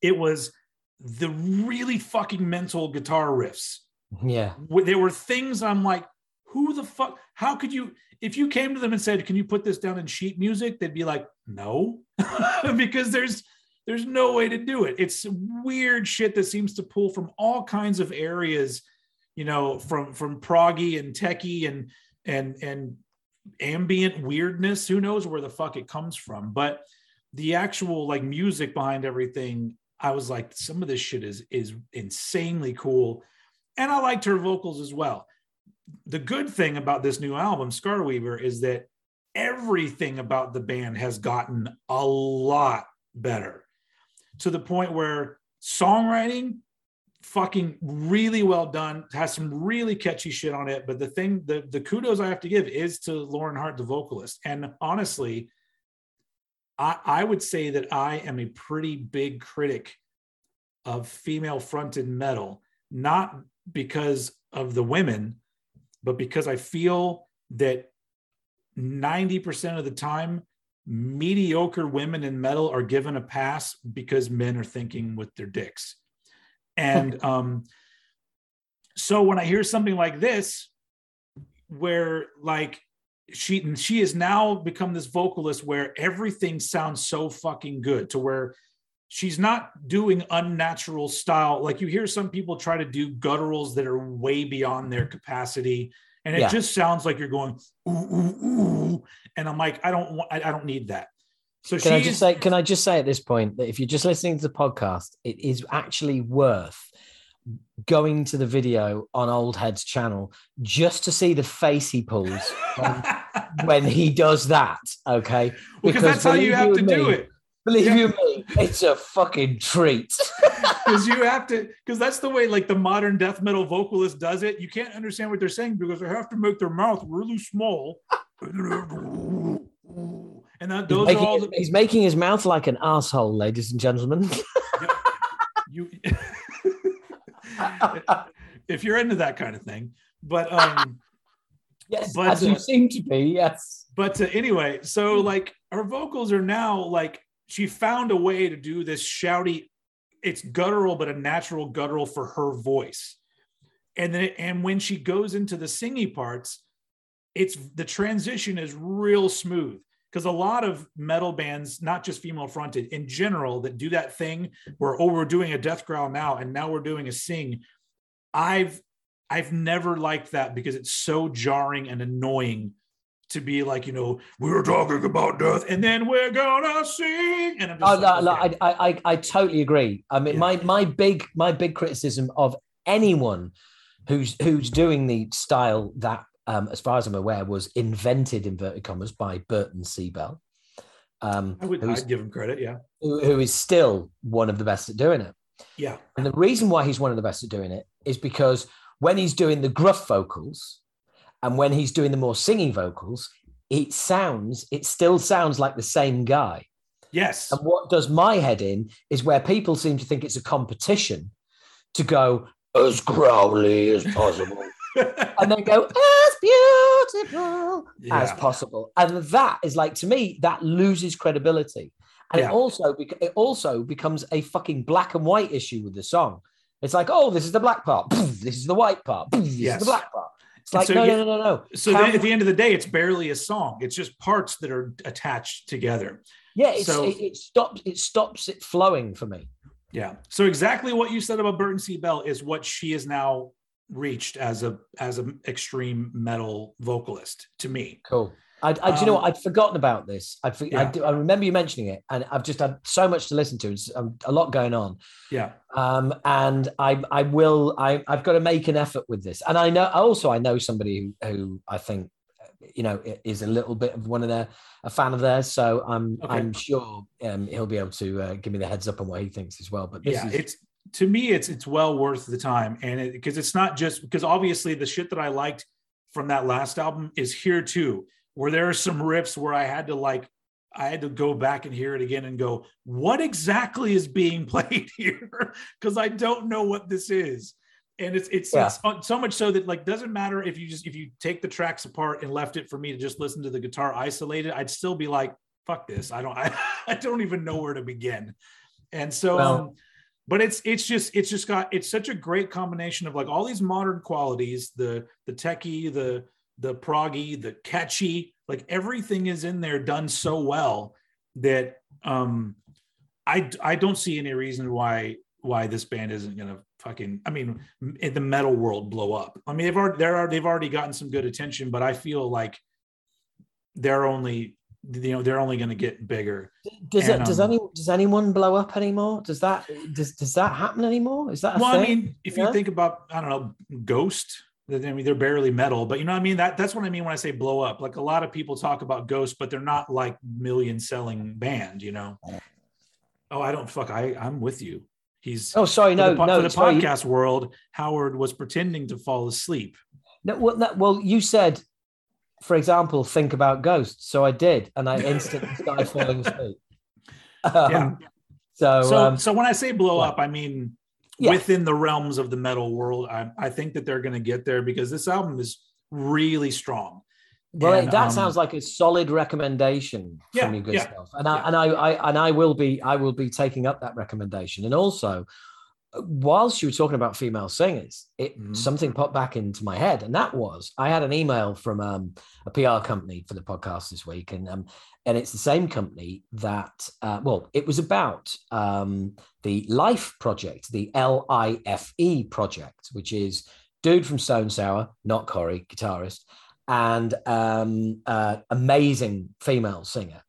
It was the really fucking mental guitar riffs Yeah. There were things I'm like, who the fuck? How could you? If you came to them and said, "Can you put this down in sheet music?" They'd be like, "No," because there's there's no way to do it. It's weird shit that seems to pull from all kinds of areas, you know, from from proggy and techie and and and ambient weirdness. Who knows where the fuck it comes from? But the actual like music behind everything, I was like, some of this shit is is insanely cool and I liked her vocals as well. The good thing about this new album, Scar Weaver, is that everything about the band has gotten a lot better to the point where songwriting fucking really well done has some really catchy shit on it but the thing the the kudos i have to give is to lauren hart the vocalist and honestly i i would say that i am a pretty big critic of female fronted metal not because of the women, but because I feel that 90% of the time, mediocre women in metal are given a pass because men are thinking with their dicks. And um, so when I hear something like this, where like she and she has now become this vocalist where everything sounds so fucking good to where she's not doing unnatural style. Like you hear some people try to do gutturals that are way beyond their capacity. And it Yeah. just sounds like you're going, ooh, ooh, ooh. And I'm like, I don't want, I, I don't need that. So Can I just say? Can I just say at this point that if you're just listening to the podcast, it is actually worth going to the video on Old Head's channel just to see the face he pulls when, when he does that. Okay, because that's how you have to and do it. Believe Yeah. you me, it's a fucking treat. Because you have to, because that's the way like the modern death metal vocalist does it. You can't understand what they're saying because they have to make their mouth really small. And that those are all the, he's making his mouth like an asshole, ladies and gentlemen. you if you're into that kind of thing but um yes, But, as you uh, seem to be. Yes. but uh, anyway so like her vocals are now like she found a way to do this shouty it's guttural but a natural guttural for her voice and then and when she goes into the singy parts it's the transition is real smooth because a lot of metal bands, not just female fronted in general, that do that thing where oh we're doing a death growl now and now we're doing a sing. I've I've never liked that because it's so jarring and annoying to be like, you know, we're talking about death and then we're gonna sing. And I'm just Oh, like, no, okay. I, I, I, I totally agree. I mean, Yeah. my my big my big criticism of anyone who's who's doing the style that, um, as far as I'm aware, was invented inverted commas by Burton C. Bell, um, I would I'd give him credit. Yeah. who, who is still one of the best at doing it. Yeah. And the reason why he's one of the best at doing it is because when he's doing the gruff vocals and when he's doing the more singing vocals, it sounds, it still sounds like the same guy. Yes. And what does my head in is where people seem to think it's a competition to go as growly as possible and then go as beautiful as possible. And that is like to me, that loses credibility. And Yeah. it also bec- it also becomes a fucking black and white issue with the song. It's like, oh, this is the black part, this is the white part, this Yes. is the black part. It's like, so no, you- no, no, no, no. So How- then at the end of the day, it's barely a song. It's just parts that are attached together. yeah, it's, so- it, it stops it stops it flowing for me. Yeah. So exactly what you said about Burton C. Bell is what she has now reached as a as an extreme metal vocalist to me. Cool. I, I do you know Um, what? I'd forgotten about this. I'd, for- I, do, I remember you mentioning it, and I've just had so much to listen to. It's um, a lot going on, Yeah. um, and I, I will. I, I've got to make an effort with this, and I know also I know somebody who, who I think, you know, is a little bit of one of their a fan of theirs. So I'm, Okay. I'm sure um, he'll be able to uh, give me the heads up on what he thinks as well. But this yeah, is it's to me it's it's well worth the time and it because it's not just because obviously the shit that I liked from that last album is here too where there are some riffs where I had to like I had to go back and hear it again and go what exactly is being played here? Because I don't know what this is. And it's it's, Yeah. it's so much so that like doesn't matter if you just if you take the tracks apart and left it for me to just listen to the guitar isolated I'd still be like fuck this. I don't I, I don't even know where to begin. And so Well- um, but it's it's just it's just got it's such a great combination of like all these modern qualities the the techie the the proggy the catchy like everything is in there done so well that um i i don't see any reason why why this band isn't gonna fucking i mean in the metal world blow up i mean they've already they're already, they've already gotten some good attention but i feel like they're only you know they're only going to get bigger does it does um, any does anyone blow up anymore? Does that does does that happen anymore? Is that a well i mean if Yeah. you think about i don't know ghost i mean they're barely metal but you know what i mean that that's what i mean when i say blow up like a lot of people talk about ghost but they're not like million selling band you know oh i don't fuck i i'm with you he's oh, sorry, for no, the, no, for the sorry, you- podcast world howard was pretending to fall asleep No, well, no, well, you said, for example, think about ghosts. So I did, and I instantly started falling asleep. Um, Yeah. So, so um, so when i say blow yeah. up i mean Yeah. within the realms of the metal world i, I think that they're going to get there because this album is really strong well, and, that um, sounds like a solid recommendation Yeah, from you, good yeah, stuff. And I yeah. and I, I and I will be I will be taking up that recommendation. And also, whilst you were talking about female singers, it Mhm. something popped back into my head, and that was I had an email from um, a PR company for the podcast this week, and um, and it's the same company that uh, well, it was about um, the Life Project, the L I F E project, which is dude from Stone Sour, not Corey, guitarist, and um, uh, amazing female singer,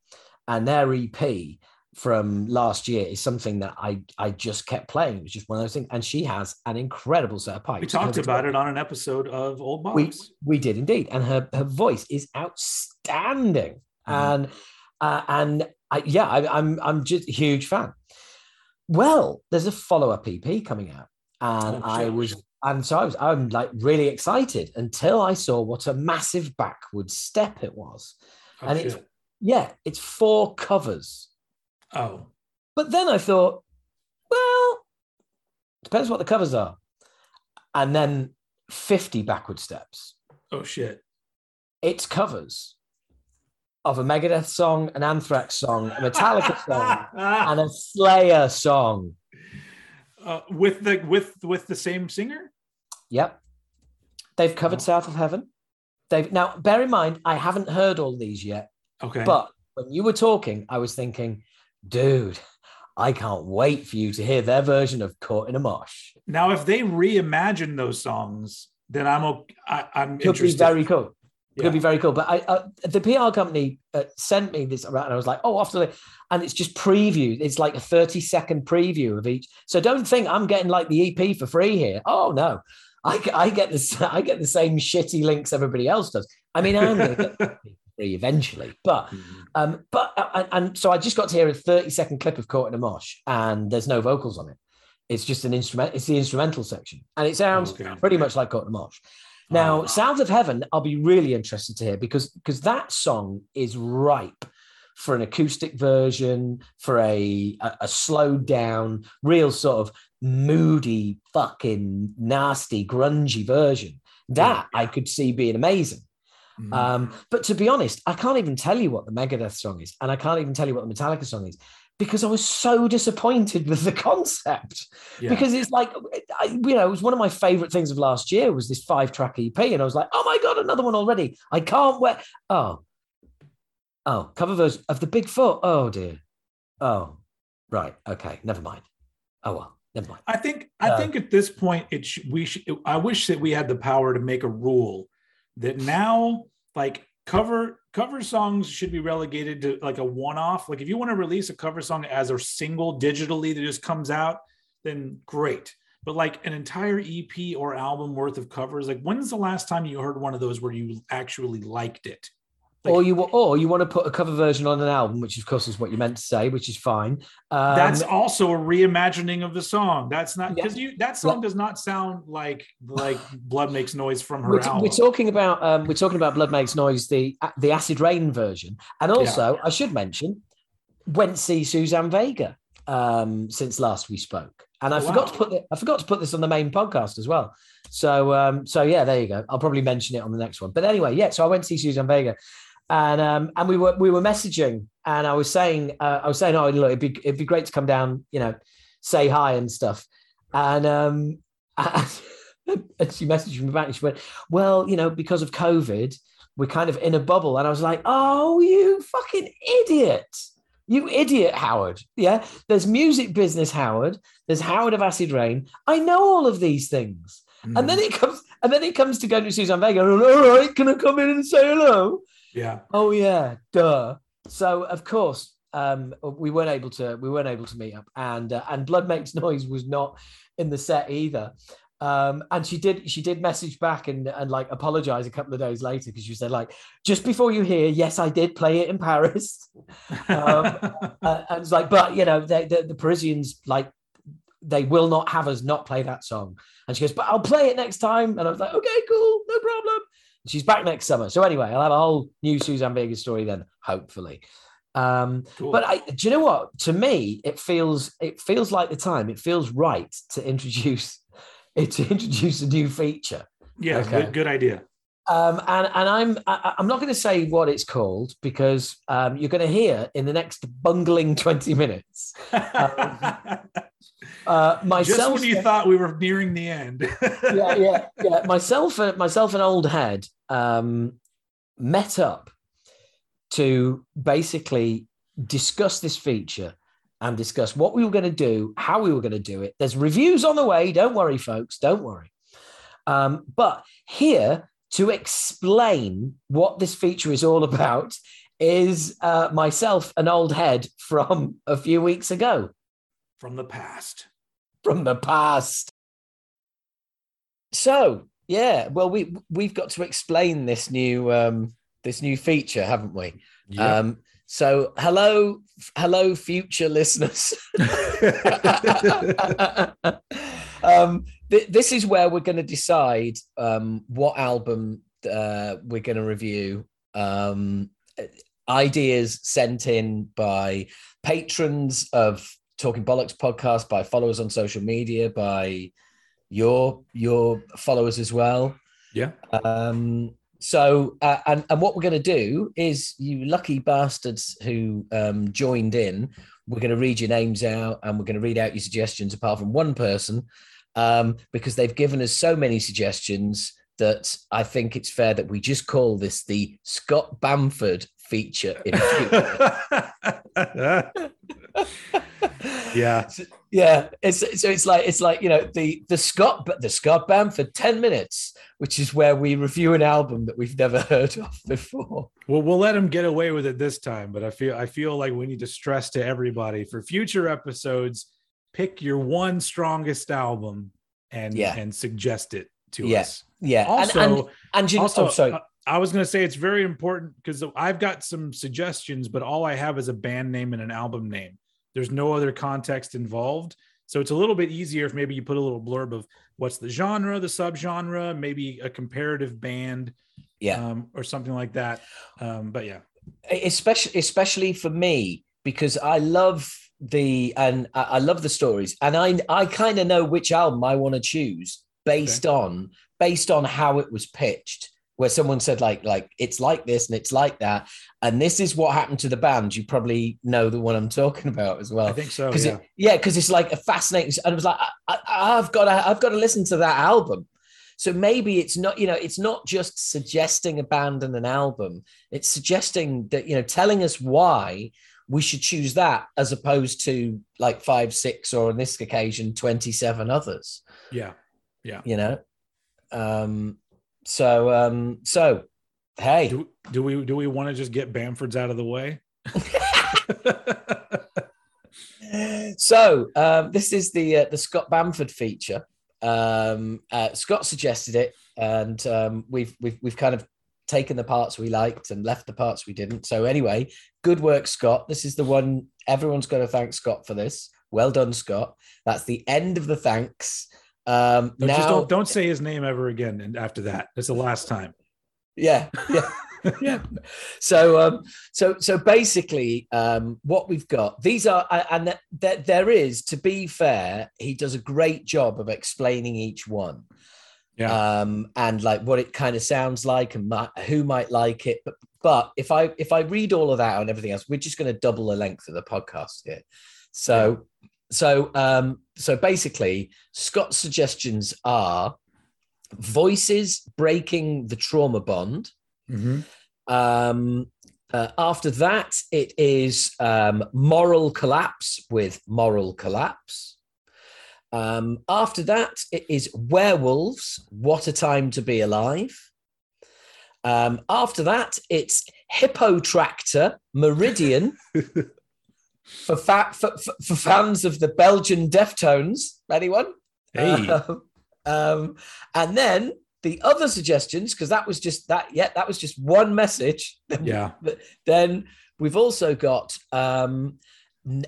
and their EP from last year is something that I I just kept playing. It was just one of those things, and she has an incredible set of pipes. we talked about it on an episode of old We box we did indeed, and her her voice is outstanding, Mhm. and uh, and I, yeah, I, I'm I'm just a huge fan. Well, there's a follow up EP coming out, and Oh, I was and so I was I'm like really excited until I saw what a massive backward step it was. Oh, and it's- Yeah, it's four covers. Oh But then I thought, well, depends what the covers are. And then 50 backward steps. oh shit It's covers of a Megadeth song, an Anthrax song, a Metallica song, and a Slayer song. uh, with the with with the same singer Yep. They've covered Oh. South of Heaven. They've now bear in mind, I haven't heard all these yet, okay but when you were talking, I was thinking, dude, I can't wait for you to hear their version of "Caught in a Mosh." Now, if they reimagine those songs, then I'm okay. I, am Could interested. be very cool. It could be very cool. But I, uh, the PR company uh, sent me this, and I was like, "Oh, after," the, and it's just preview. It's like a thirty second preview of each. So don't think I'm getting like the EP for free here. Oh no, I get this. I get the same shitty links everybody else does. I mean, I'm going to get the EP free eventually, but um, but uh, and, and so I just got to hear a 30 second clip of Caught in a Mosh, and there's no vocals on it. It's just an instrument. It's the instrumental section, and it sounds Okay. pretty much like Caught in a Mosh. Now, Oh. South of Heaven, I'll be really interested to hear because because that song is ripe for an acoustic version, for a a, a slowed down, real sort of moody, fucking nasty, grungy version. That I could see being amazing. Mhm. Um, but to be honest, I can't even tell you what the Megadeth song is, and I can't even tell you what the Metallica song is because I was so disappointed with the concept. Yeah. Because it's like, I, you know, it was one of my favorite things of last year was this five track EP, and I was like, oh my god, another one already! I can't wait. Oh, oh, cover version of the Big Four. Oh dear. Oh, right. Okay, never mind. Oh well, never mind. I think I Uh, think at this point it sh- we sh- I wish that we had the power to make a rule that now like cover cover songs should be relegated to like a one off. Like if you want to release a cover song as a single digitally that just comes out, then great. But like an entire EP or album worth of covers, like when's the last time you heard one of those where you actually liked it? Or you or you want to put a cover version on an album, which of course is what you meant to say, which is fine. Um, That's also a reimagining of the song. That's not Yeah. because you that song does not sound like like Blood Makes Noise from her we're, album. we're talking about um, we're talking about Blood Makes Noise, the the Acid Rain version, and also I should mention went to see Suzanne Vega um, since last we spoke, and I Oh, forgot to put the, I forgot to put this on the main podcast as well. So um, so yeah, there you go. I'll probably mention it on the next one. But anyway, yeah. So I went to see Suzanne Vega, and um, and we were we were messaging, and I was saying uh, I was saying, oh look, it'd be it'd be great to come down, you know, say hi and stuff, and um, and she messaged me back and she went, well, you know, because of COVID, we're kind of in a bubble, and I was like, oh, you fucking idiot. You idiot, Howard. Yeah. There's music business, Howard. There's Howard of Acid Rain. I know all of these things. Mm. And then it comes, and then it comes to go to Suzanne Vega. All right, can I come in and say hello? Yeah, Oh yeah, duh. So of course, um, we weren't able to we weren't able to meet up, and uh, and Blood Makes Noise was not in the set either. Um, and she did she did message back and and like apologize a couple of days later because she said like just before you hear, yes, I did play it in Paris. Um, uh, and it's like, but you know, they, the the Parisians like they will not have us not play that song. And she goes, but I'll play it next time. And I was like, okay, cool, no problem. She's back next summer. So anyway, I'll have a whole new Suzanne Vega story then, hopefully. Um, Cool. but I, do you know what? To me, it feels it feels like the time. It feels right to introduce it to introduce a new feature. yeah, okay. good, good idea. Um, and and I'm I, I'm not going to say what it's called because um, you're going to hear in the next bungling 20 minutes. Uh, Just myself, when you thought we were nearing the end. yeah, yeah, yeah. Myself, uh, myself, and old head um, met up to basically discuss this feature and discuss what we were going to do, how we were going to do it. There's reviews on the way. Don't worry, folks. Don't worry. Um, but here to explain what this feature is all about is uh, myself, an old head from a few weeks ago From the past. from the past. So yeah, well we we've got to explain this new um, this new feature, haven't we? Um, so hello, hello, future listeners. um, th- this is where we're going to decide um, what album uh, we're going to review. Um, ideas sent in by patrons of Talking Bollocks podcast, by followers on social media, by your your followers as well. yeah. Um, so, uh, and and what we're going to do is, you lucky bastards who um, joined in, we're going to read your names out and we're going to read out your suggestions. Apart from one person, um, because they've given us so many suggestions that I think it's fair that we just call this the Scott Bamford feature in future. yeah. Yeah. It's so it's like it's like you know the the Scott but the Scott Bamford 10 minutes, which is where we review an album that we've never heard of before. Well, we'll let him get away with it this time, but I feel I feel like we need to stress to everybody for future episodes, pick your one strongest album and Yeah. and suggest it to Yeah. us. Yeah. Also, and, and, and you also, oh, sorry. uh, I was going to say it's very important because I've got some suggestions, but all I have is a band name and an album name. There's no other context involved. So it's a little bit easier if maybe you put a little blurb of what's the genre, the subgenre, maybe a comparative band, Yeah. um, or something like that. Um, but yeah, especially especially for me because I love the and I love the stories and I I kind of know which album I want to choose based on based on how it was pitched where someone said like like it's like this and it's like that and this is what happened to the band you probably know the one I'm talking about as well I think so. because Yeah. it, yeah because it's like a fascinating and it was like I, i've got to i've got to listen to that album so maybe it's not you know it's not just suggesting a band and an album it's suggesting that you know telling us why we should choose that as opposed to like five six or on this occasion 27 others yeah yeah. you know um so um so hey Do, do we do we want to just get Bamford's out of the way? so um, this is the uh, the Scott Bamford feature. Um, uh, Scott suggested it, and um, we've we've we've kind of taken the parts we liked and left the parts we didn't. So anyway, good work, Scott. This is the one everyone's got to thank Scott for this. Well done, Scott. That's the end of the thanks. Um, No, now, just don't don't say his name ever again. And after that, it's the last time. yeah, yeah. yeah. So, um, so, so basically, um, what we've got these are, and that there, there is, to be fair, he does a great job of explaining each one, Yeah. um, and like what it kind of sounds like and mi- who might like it. But, but if I if I read all of that and everything else, we're just going to double the length of the podcast here. So, so, um, so basically, Scott's suggestions are voices breaking the trauma bond. Mhm. Um, uh, after that, it is um, moral collapse with moral collapse. Um, after that, it is werewolves. What a time to be alive. Um, after that, it's Hippotraktor Meridian for, fa- for, for, fans of the Belgian Deftones. Anyone? Hey. Um, um, and then the other suggestions, because that was just that, yeah, that was just one message. yeah. then we've also got um,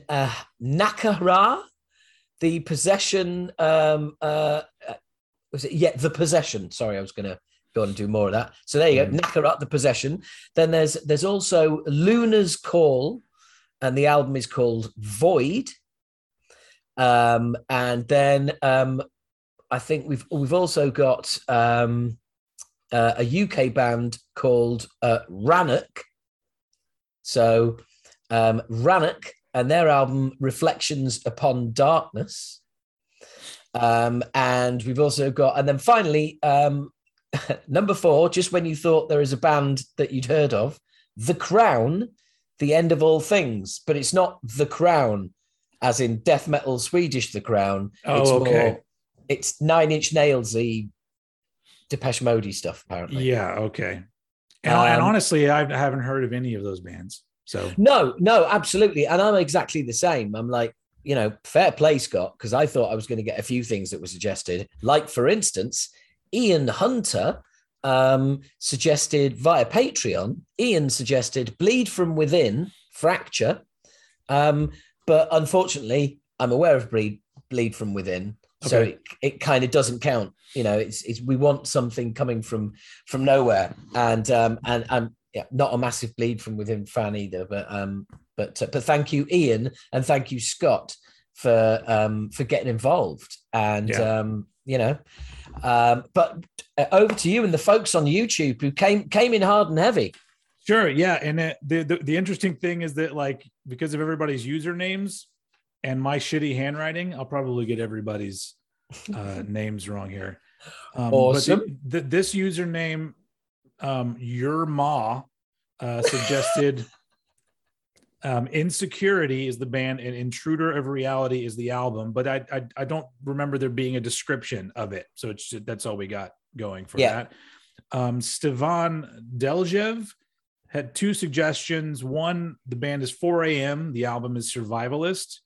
uh, Nakara, the possession. Um, uh, uh, was it? Yeah, the possession. Sorry, I was going to go on and do more of that. So there you go, Mm. Nakara, the possession. Then there's there's also Luna's Call, and the album is called Void. Um, and then um, I think we've we've also got um, uh, a UK band called uh, Rannoch. So um, Rannoch and their album Reflections Upon Darkness. Um, and we've also got, and then finally, um, number four, just when you thought there is a band that you'd heard of, The Crown, The End of All Things, but it's not The Crown, as in death metal Swedish The Crown. Oh, it's okay. it's Nine Inch Nails, the Depeche Mode stuff, apparently. Yeah. Okay. And, and Um, honestly, I haven't heard of any of those bands. So No, no, absolutely. And I'm exactly the same. I'm like, you know, fair play, Scott, because I thought I was going to get a few things that were suggested. Like, for instance, Ian Hunter um, suggested via Patreon, Ian suggested Bleed from Within, Fracture. Um, but unfortunately, I'm aware of Bleed, bleed from Within. So it, it kind of doesn't count. You know, it's, it's we want something coming from from nowhere. And um, and I'm yeah, not a massive bleed from within fan either, but um, but uh, but thank you, Ian, and thank you, Scott, for um for getting involved. And Yeah. um, you know, um, but uh, over to you and the folks on YouTube who came came in hard and heavy. Sure. Yeah. And it, the, the the interesting thing is that like because of everybody's usernames and my shitty handwriting, I'll probably get everybody's uh, names wrong here. Um, Awesome. But the, the, this username, um, your ma, uh, suggested um, Insecurity is the band, and Intruder of Reality is the album. But I, I, I don't remember there being a description of it, so it's that's all we got going for Yeah. that. Um, Stevan Deljev had two suggestions. One, the band is 4 a.m. The album is Survivalist,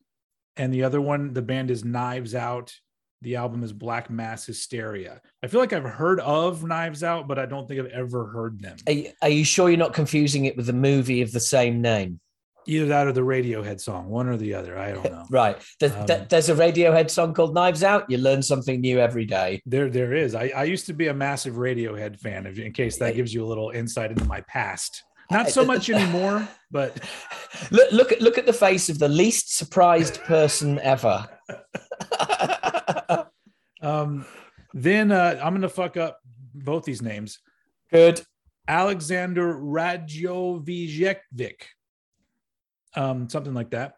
and the other one, the band is Knives Out. The album is Black Mass Hysteria. I feel like I've heard of Knives Out, but I don't think I've ever heard them. Are you, are you sure you're not confusing it with the movie of the same name? Either that or the Radiohead song, one or the other. I don't know. Right. There's, Um, there's a Radiohead song called Knives Out. You learn something new every day. There, there is. I, I used to be a massive Radiohead fan. If, in case that gives you a little insight into my past, not so much anymore. But Look, look at look at the face of the least surprised person ever. um, then uh, I'm gonna fuck up both these names. Good. Alexander Radjovijevic, um, something like that.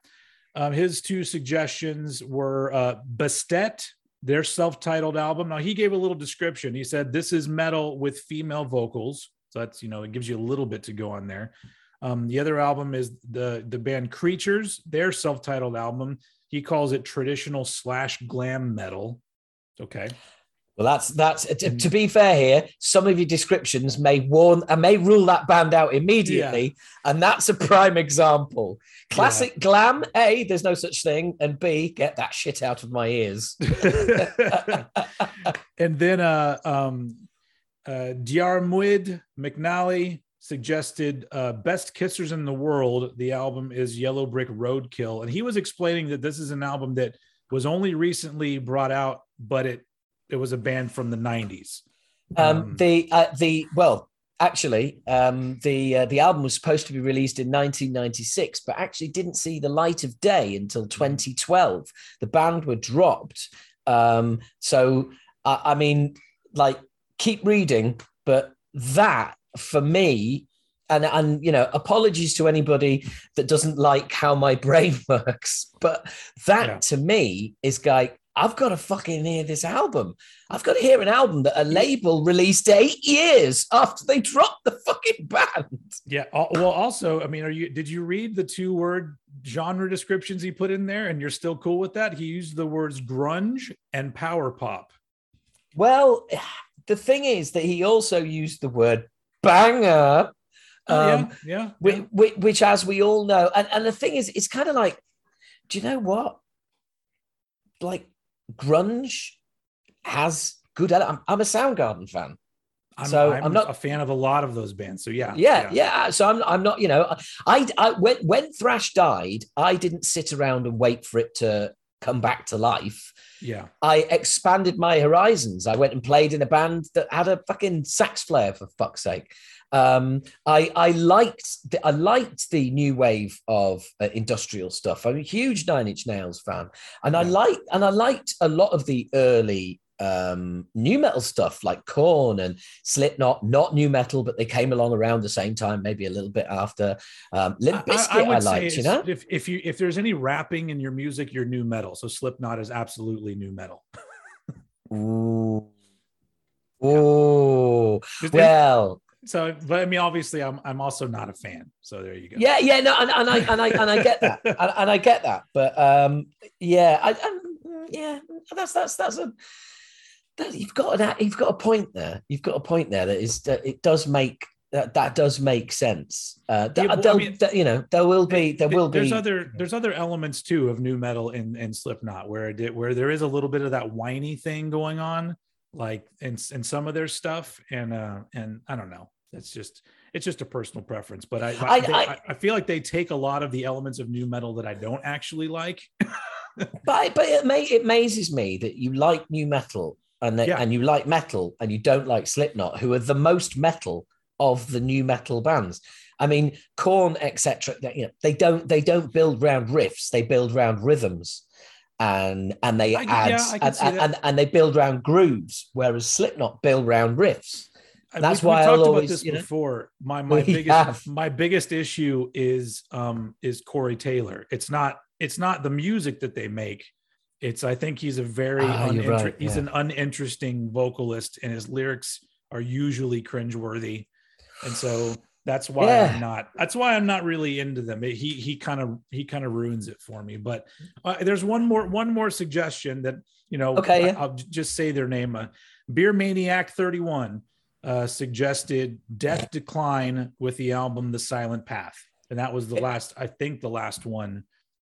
Um, his two suggestions were uh, Bastet, their self-titled album. Now he gave a little description. He said this is metal with female vocals, so that's you know it gives you a little bit to go on there. Um, the other album is the the band Creatures, their self-titled album. He calls it traditional slash glam metal. Okay. Well, that's that's to, to be fair here. Some of your descriptions may warn and may rule that band out immediately, and that's a prime example. Classic glam. A, there's no such thing, and B, get that shit out of my ears. and then uh um uh Diarmuid McNally suggested uh best kissers in the world the album is yellow brick roadkill and he was explaining that this is an album that was only recently brought out but it it was a band from the 90s Um, the uh, the well, actually, um, the uh, the album was supposed to be released in 1996, but actually didn't see the light of day until 2012. The band were dropped. Um, so I, I mean, like, keep reading, but that for me. And, and you know apologies to anybody that doesn't like how my brain works but that Yeah. to me is like i've got to fucking hear this album I've got to hear an album that a label released eight years after they dropped the fucking band. yeah well also i mean are you did you read the two word genre descriptions he put in there and you're still cool with that he used the words grunge and power pop Well, the thing is that he also used the word banger, Oh, um, yeah yeah which, which, which, as we all know, and, and the thing is, it's kind of like, do you know what? Like, grunge has good. I'm, I'm a Soundgarden fan. I'm, So, I'm, I'm not- a fan of a lot of those bands. So yeah, yeah, yeah. So I'm, I'm not, you know, I, I when when Thrash died, I didn't sit around and wait for it to come back to life. yeah. I expanded my horizons. I went and played in a band that had a fucking sax player for fuck's sake. Um, I I liked the, I liked the new wave of uh, industrial stuff. I'm a huge Nine Inch Nails fan, and I like and I liked a lot of the early um nu metal stuff like Korn and Slipknot. Not nu metal, but they came along around the same time, maybe a little bit after. Um, Limp Bizkit, I, liked, you know. if if you if there's any rapping in your music, you're nu metal. So Slipknot is absolutely nu metal. Ooh. Ooh. Just- Well, so, but I mean, obviously, I'm I'm also not a fan. So there you go. Yeah, yeah, no, and, and I and I and I get that, and, and I get that, but um, yeah, I, I yeah, that's that's that's a that, you've got an you've got a point there. You've got a point there that is that it does make that that does make sense. Uh, Yeah, well, I mean- th- you know, there will be there will there's be There's other there's other elements too of nu metal in in Slipknot where it did, where there is a little bit of that whiny thing going on, like in in some of their stuff, and uh and I don't know. That's just it's just a personal preference, but I I, I- they- I- feel like they take a lot of the elements of nu metal that I don't actually like. but but it may it amazes me that you like nu metal and that, Yeah. and you like metal and you don't like Slipknot, who are the most metal of the nu metal bands. I mean, Korn, etc. You know, they don't they don't build round riffs; they build round rhythms, and and they I- add yeah, and, and, and, and they build round grooves, whereas Slipknot build round riffs. That's we- why I'll talked always, about this you know- before. My my biggest have. my biggest issue is um is Corey Taylor. It's not it's not the music that they make. It's I think he's a very Ah, uninter- right, he's yeah. an uninteresting vocalist, and his lyrics are usually cringeworthy. And so That's why Yeah. I'm not. That's why I'm not really into them. He he kind of he kind of ruins it for me. But uh, there's one more one more suggestion that you know. Okay, I, yeah. I'll j- just say their name. Uh, Beer Maniac 31 uh, suggested Death Decline with the album The Silent Path, and that was the last. I think the last one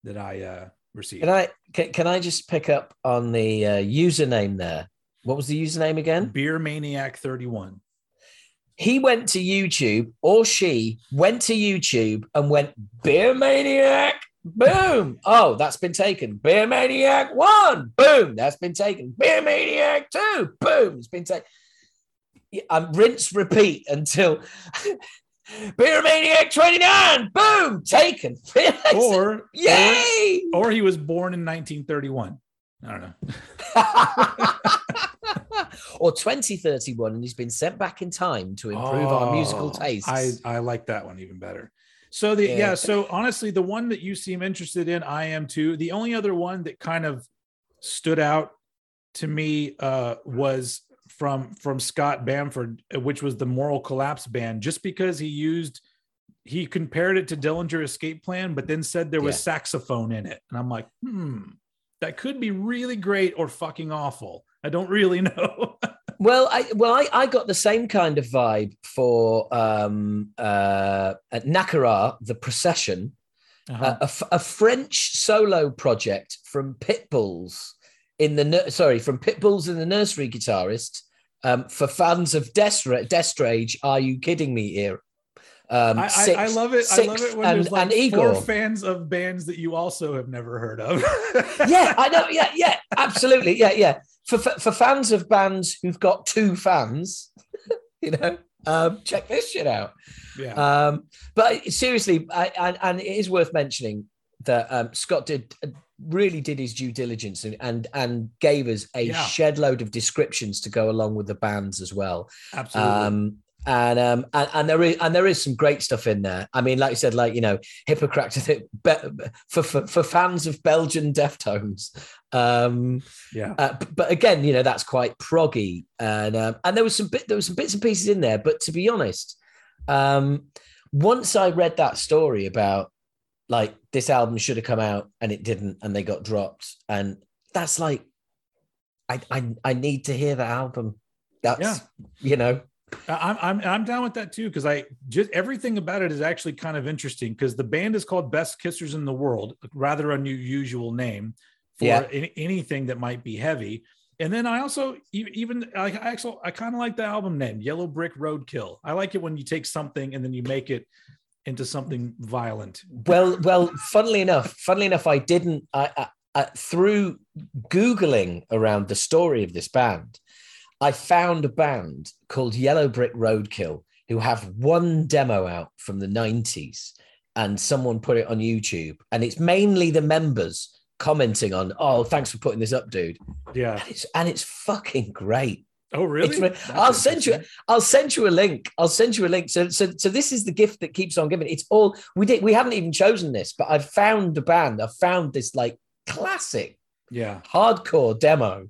that I uh, received. Can I can, can I just pick up on the uh, username there? What was the username again? Beer Maniac 31. He went to YouTube, or she went to YouTube and went Beer Maniac. Boom! Oh, that's been taken. Beer Maniac one. Boom! That's been taken. Beer Maniac two. Boom! It's been taken. Um, rinse, repeat until Beer Maniac twenty nine. Boom! Taken. Or yay! or he was born in 1931. I don't know. or 2031 and he's been sent back in time to improve our musical Oh, tastes. I, I like that one even better. So the yeah. Yeah. so honestly, the one that you seem interested in, I am too. The only other one that kind of stood out to me uh, was from from Scott Bamford, uh, which was the Moral Collapse band, just because he used he compared it to Dillinger Escape Plan, but then said there was Yeah. saxophone in it, and I'm like, hmm, that could be really great or fucking awful. I don't really know. Well, I well, I, I got the same kind of vibe for um uh at Nakara, the procession, Uh-huh. uh, a, f- a French solo project from Pitbulls in the sorry from Pitbulls and the nursery guitarist um, for fans of Destra- Destrage. Are you kidding me? Here, um, I, I, I love it. I love it when and, there's like and four Igor. fans of bands that you also have never heard of. yeah, I know. Yeah, yeah, absolutely. Yeah, yeah. For, for for fans of bands who've got two fans, you know, um, check this shit out. yeah. Um, but seriously, I, and, and it is worth mentioning that um, Scott did really did his due diligence and and, and gave us a Yeah. shed load of descriptions to go along with the bands as well. Absolutely. Um, and um and, and there is and there is some great stuff in there. I mean, like you said, like you know, Hippotraktor for for, for fans of Belgian Deftones. Um, yeah. uh, but again, you know, that's quite proggy, and um, and there was some bit there was some bits and pieces in there. But to be honest, um, once I read that story about like this album should have come out and it didn't, and they got dropped, and that's like, I I, I need to hear that album. That's Yeah. you know, I'm I'm I'm down with that too because I just everything about it is actually kind of interesting because the band is called Best Kissers in the World, a rather unusual name for Yeah. any, anything that might be heavy. And then I also even I actually I kind of like the album name Yellow Brick Roadkill. I like it when you take something and then you make it into something violent. well well funnily enough funnily enough i didn't I, I, I through googling around the story of this band i found a band called yellow brick roadkill who have one demo out from the 90s and someone put it on youtube and it's mainly the members commenting on oh thanks for putting this up dude Yeah. and it's and it's fucking great Oh really? It's I'll send you. I'll send you a link. I'll send you a link. So, so, so this is the gift that keeps on giving. It's all we did. We haven't even chosen this, but I've found a band. I've found this like classic Yeah. hardcore demo,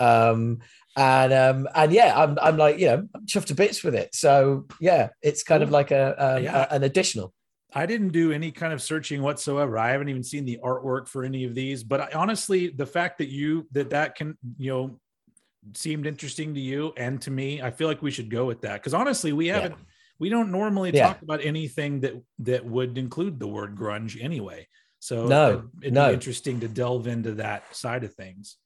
um, and um, and yeah, I'm I'm like you know I'm chuffed to bits with it. So yeah, it's kind of like a, um, Yeah. a- an additional. I didn't do any kind of searching whatsoever. I haven't even seen the artwork for any of these, but I, honestly, the fact that you that that can you know seemed interesting to you and to me, I feel like we should go with that because honestly, we haven't we don't normally Yeah. talk about anything that that would include the word grunge anyway. So No, it'd, no. be interesting to delve into that side of things.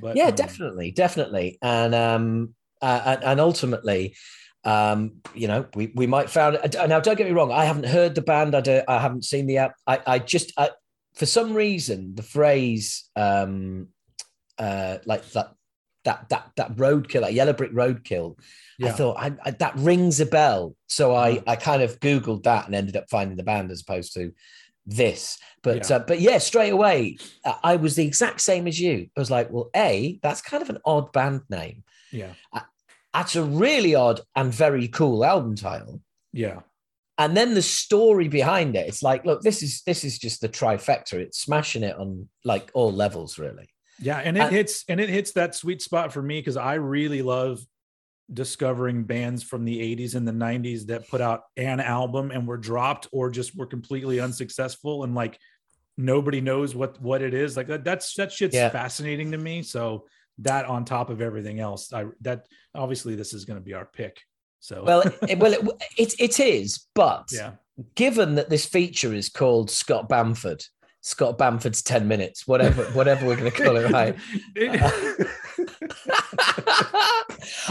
But yeah um, definitely definitely and um uh, and, and ultimately um you know we we might found now don't get me wrong i haven't heard the band i don't i haven't seen the app i i just I, for some reason the phrase um uh like that that that that roadkill that yellow brick roadkill i thought I, I that rings a bell so i Uh-huh. i kind of googled that and ended up finding the band as opposed to this but Yeah. uh, but yeah straight away uh, i was the exact same as you i was like well a that's kind of an odd band name Yeah. that's a really odd and very cool album title Yeah. and then the story behind it it's like look this is this is just the trifecta it's smashing it on like all levels really Yeah, and it And- hits and it hits that sweet spot for me because I really love discovering bands from the 80s and the 90s that put out an album and were dropped or just were completely unsuccessful and like nobody knows what what it is. Like that, that's that shit's Yeah. fascinating to me. So that on top of everything else i that obviously this is going to be our pick. So Well, it, well, it, it it is, but yeah. given that this feature is called Scott Bamford, Scott Bamford's ten minutes, whatever whatever we're going to call it, right?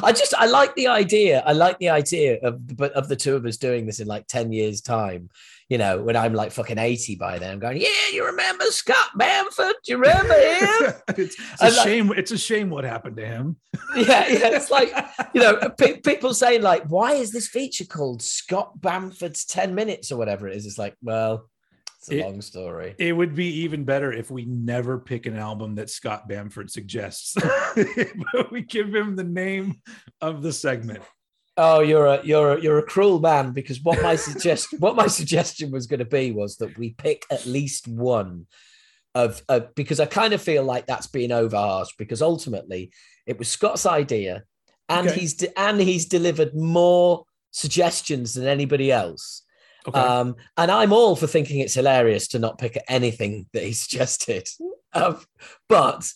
I just I like the idea. I like the idea of but of the two of us doing this in like 10 years time. You know, when I'm like fucking 80 by then, I'm going, Yeah, you remember Scott Bamford? Do you remember him? it's, it's a like- shame it's a shame what happened to him yeah, yeah. It's like, you know, pe- people saying, like, why is this feature called Scott Bamford's 10 minutes or whatever it is? It's like, well, it's a It- long story. It would be even better if we never pick an album that Scott Bamford suggests. but we give him the name of the segment. Oh, you're a you're a, you're a cruel man because what my suggest what my suggestion was going to be was that we pick at least one of uh, because I kind of feel like that's being over harsh because ultimately it was Scott's idea and Okay. he's de- and he's delivered more suggestions than anybody else. Okay. Um, and I'm all for thinking it's hilarious to not pick anything that he suggested, um, but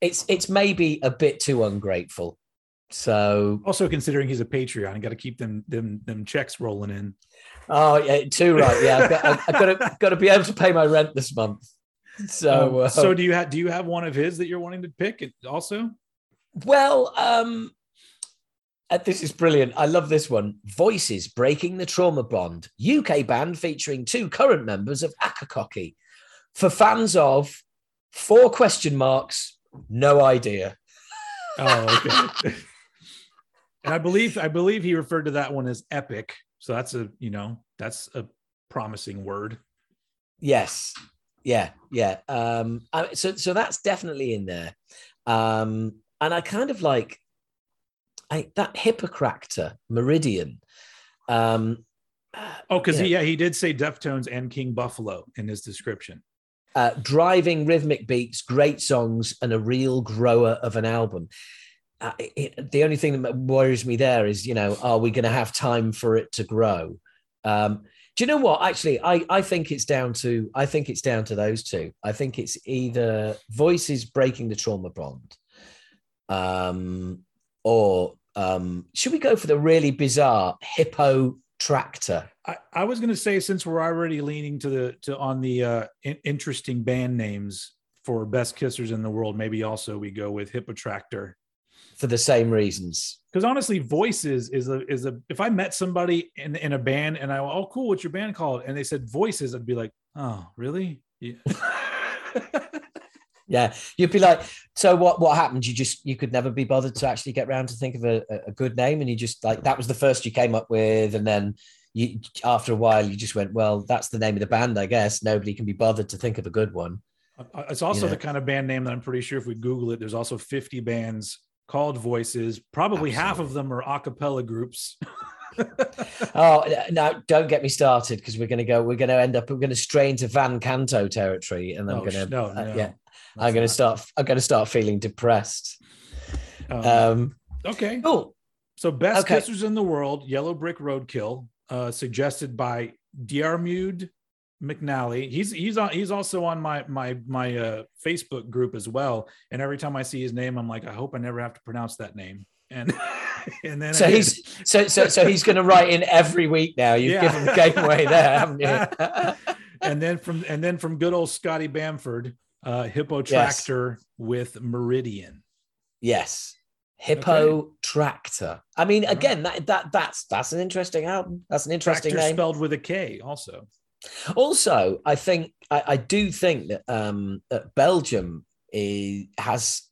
it's it's maybe a bit too ungrateful. So also considering he's a Patreon, got to keep them them them checks rolling in. Oh yeah, too right. Yeah, I've got, I've got to got to be able to pay my rent this month. So, Um, uh, so do you have do you have one of his that you're wanting to pick also? well, um, this is brilliant. I love this one. Voices breaking the trauma bond. UK band featuring two current members of Akakoki. For fans of four question marks, no idea. Oh, okay. and I believe I believe he referred to that one as epic. So that's a you know that's a promising word. Yes. Yeah. Yeah. Um, I, so, so that's definitely in there. Um, and I kind of like I, that Hippotraktor Meridian. Um, Oh, because Yeah. he, yeah, he did say Deftones and King Buffalo in his description. uh, driving rhythmic beats, great songs, and a real grower of an album. Uh, it, the only thing that worries me there is, you know, are we going to have time for it to grow? Um, do you know what? Actually, I, I think it's down to I think it's down to those two. I think it's either voices breaking the trauma bond, um, or um, should we go for the really bizarre hippo tractor? I, I was going to say since we're already leaning to the to on the uh, in, interesting band names for best kissers in the world, maybe also we go with Hippotraktor. For the same reasons. Because honestly, voices is a is a if I met somebody in in a band and I oh cool, what's your band called? And they said voices, I'd be like, oh really? Yeah. Yeah, you'd be like, so what? What happened? You just you could never be bothered to actually get around to think of a, a good name, and you just like that was the first you came up with, and then you after a while you just went, well, that's the name of the band, I guess. Nobody can be bothered to think of a good one. Uh, It's also You know. the kind of band name that I'm pretty sure if we Google it, there's also 50 bands called Voices. Probably half of them are a cappella groups. Oh no, don't get me started because we're gonna go. We're gonna end up. We're gonna stray into Van Canto territory, and I'm Oh, gonna. sh- no, uh, no, yeah, Let's I'm gonna not. start. I'm gonna start feeling depressed. Um, Um, okay. cool. So best okay. kissers in the world, Yellow Brick Roadkill, uh, suggested by Diarmuid McNally. He's he's on he's also on my my my uh, Facebook group as well. And every time I see his name, I'm like, I hope I never have to pronounce that name. And and then So I did. he's so so so he's going to write in every week now. You've Yeah. given the game away there, haven't you? and then from and then from good old Scotty Bamford, uh, Hippotraktor with Meridian. yes, Hippo Tractor. I mean, again, that that that's that's an interesting album. That's an interesting Tractor name. spelled with a K, also. Also, I think I, I do think that um that Belgium is, has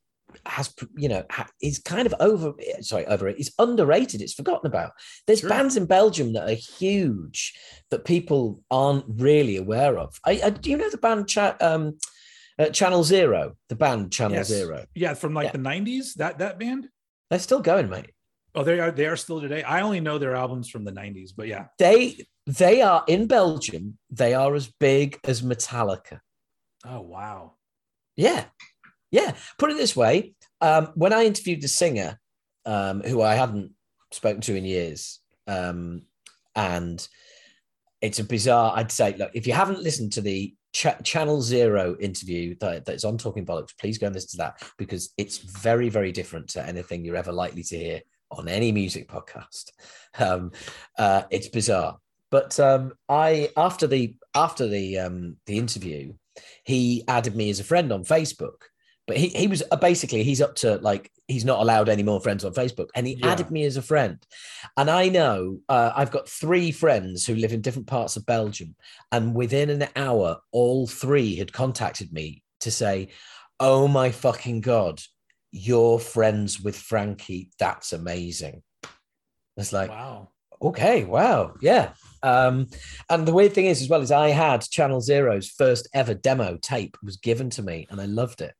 has you know is kind of over sorry over it is underrated it's forgotten about there's Sure. bands in belgium that are huge that people aren't really aware of i, I do you know the band chat um uh, channel zero the band channel Yes. zero Yeah, from like Yeah. the '90s. That that band. they're still going mate Oh, they are. They are still today. I only know their albums from the '90s, but yeah. they they are in belgium they are as big as metallica Oh wow. Yeah. Yeah. Put it this way. Um, when I interviewed the singer, um, who I hadn't spoken to in years, um, and it's a bizarre. I'd say, look, if you haven't listened to the Ch- Channel Zero interview that, that's on Talking Bollocks, please go and listen to that because it's very, very different to anything you're ever likely to hear on any music podcast. Um, uh, it's bizarre, but um, I after the after the um, the interview, he added me as a friend on Facebook. But he, he was uh, basically he's up to like he's not allowed any more friends on Facebook, and he Yeah. added me as a friend. And I know uh, I've got three friends who live in different parts of Belgium, and within an hour, all three had contacted me to say, "Oh my fucking god, you're friends with Frankie. That's amazing." It's like, Wow. okay, wow, yeah. Um, and the weird thing is, as well, is I had Channel Zero's first ever demo tape was given to me, and I loved it.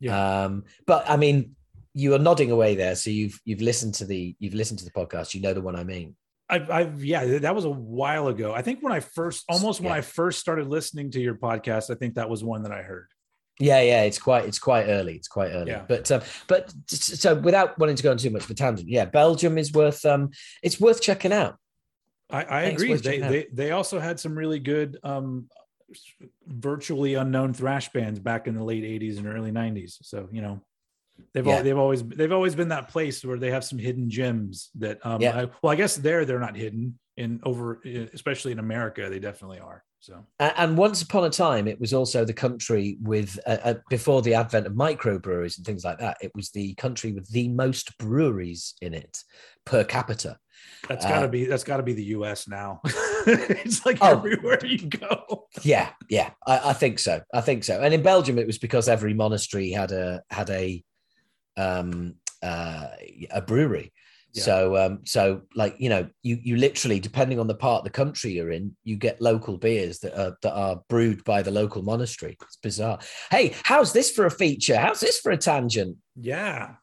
Yeah. Um, but I mean, you are nodding away there, so you've you've listened to the you've listened to the podcast. You know the one I mean. I've, I've, yeah, that was a while ago. I think when I first, almost when Yeah. I first started listening to your podcast, I think that was one that I heard. Yeah, yeah, it's quite it's quite early. It's quite early. Yeah. But um, but so without wanting to go on too much of a tangent, yeah, Belgium is worth um, it's worth checking out. I, I Thanks, agree. They, they they also had some really good um, virtually unknown thrash bands back in the late '80s and early '90s. So you know, they've Yeah. al- they've always they've always been that place where they have some hidden gems that. Um, Yeah. I, well, I guess there they're not hidden in over, especially in America, they definitely are. So And once upon a time, it was also the country with, uh, uh, before the advent of microbreweries and things like that, it was the country with the most breweries in it per capita. that's got to be that's got to be the U.S. now. it's like Oh. everywhere you go. Yeah, yeah, I, I think so. I think so. And in Belgium, it was because every monastery had a had a um, uh, a brewery. Yeah. So, um, so like you know, you you literally, depending on the part of the country you're in, you get local beers that are that are brewed by the local monastery. It's bizarre. Hey, how's this for a feature? How's this for a tangent? Yeah.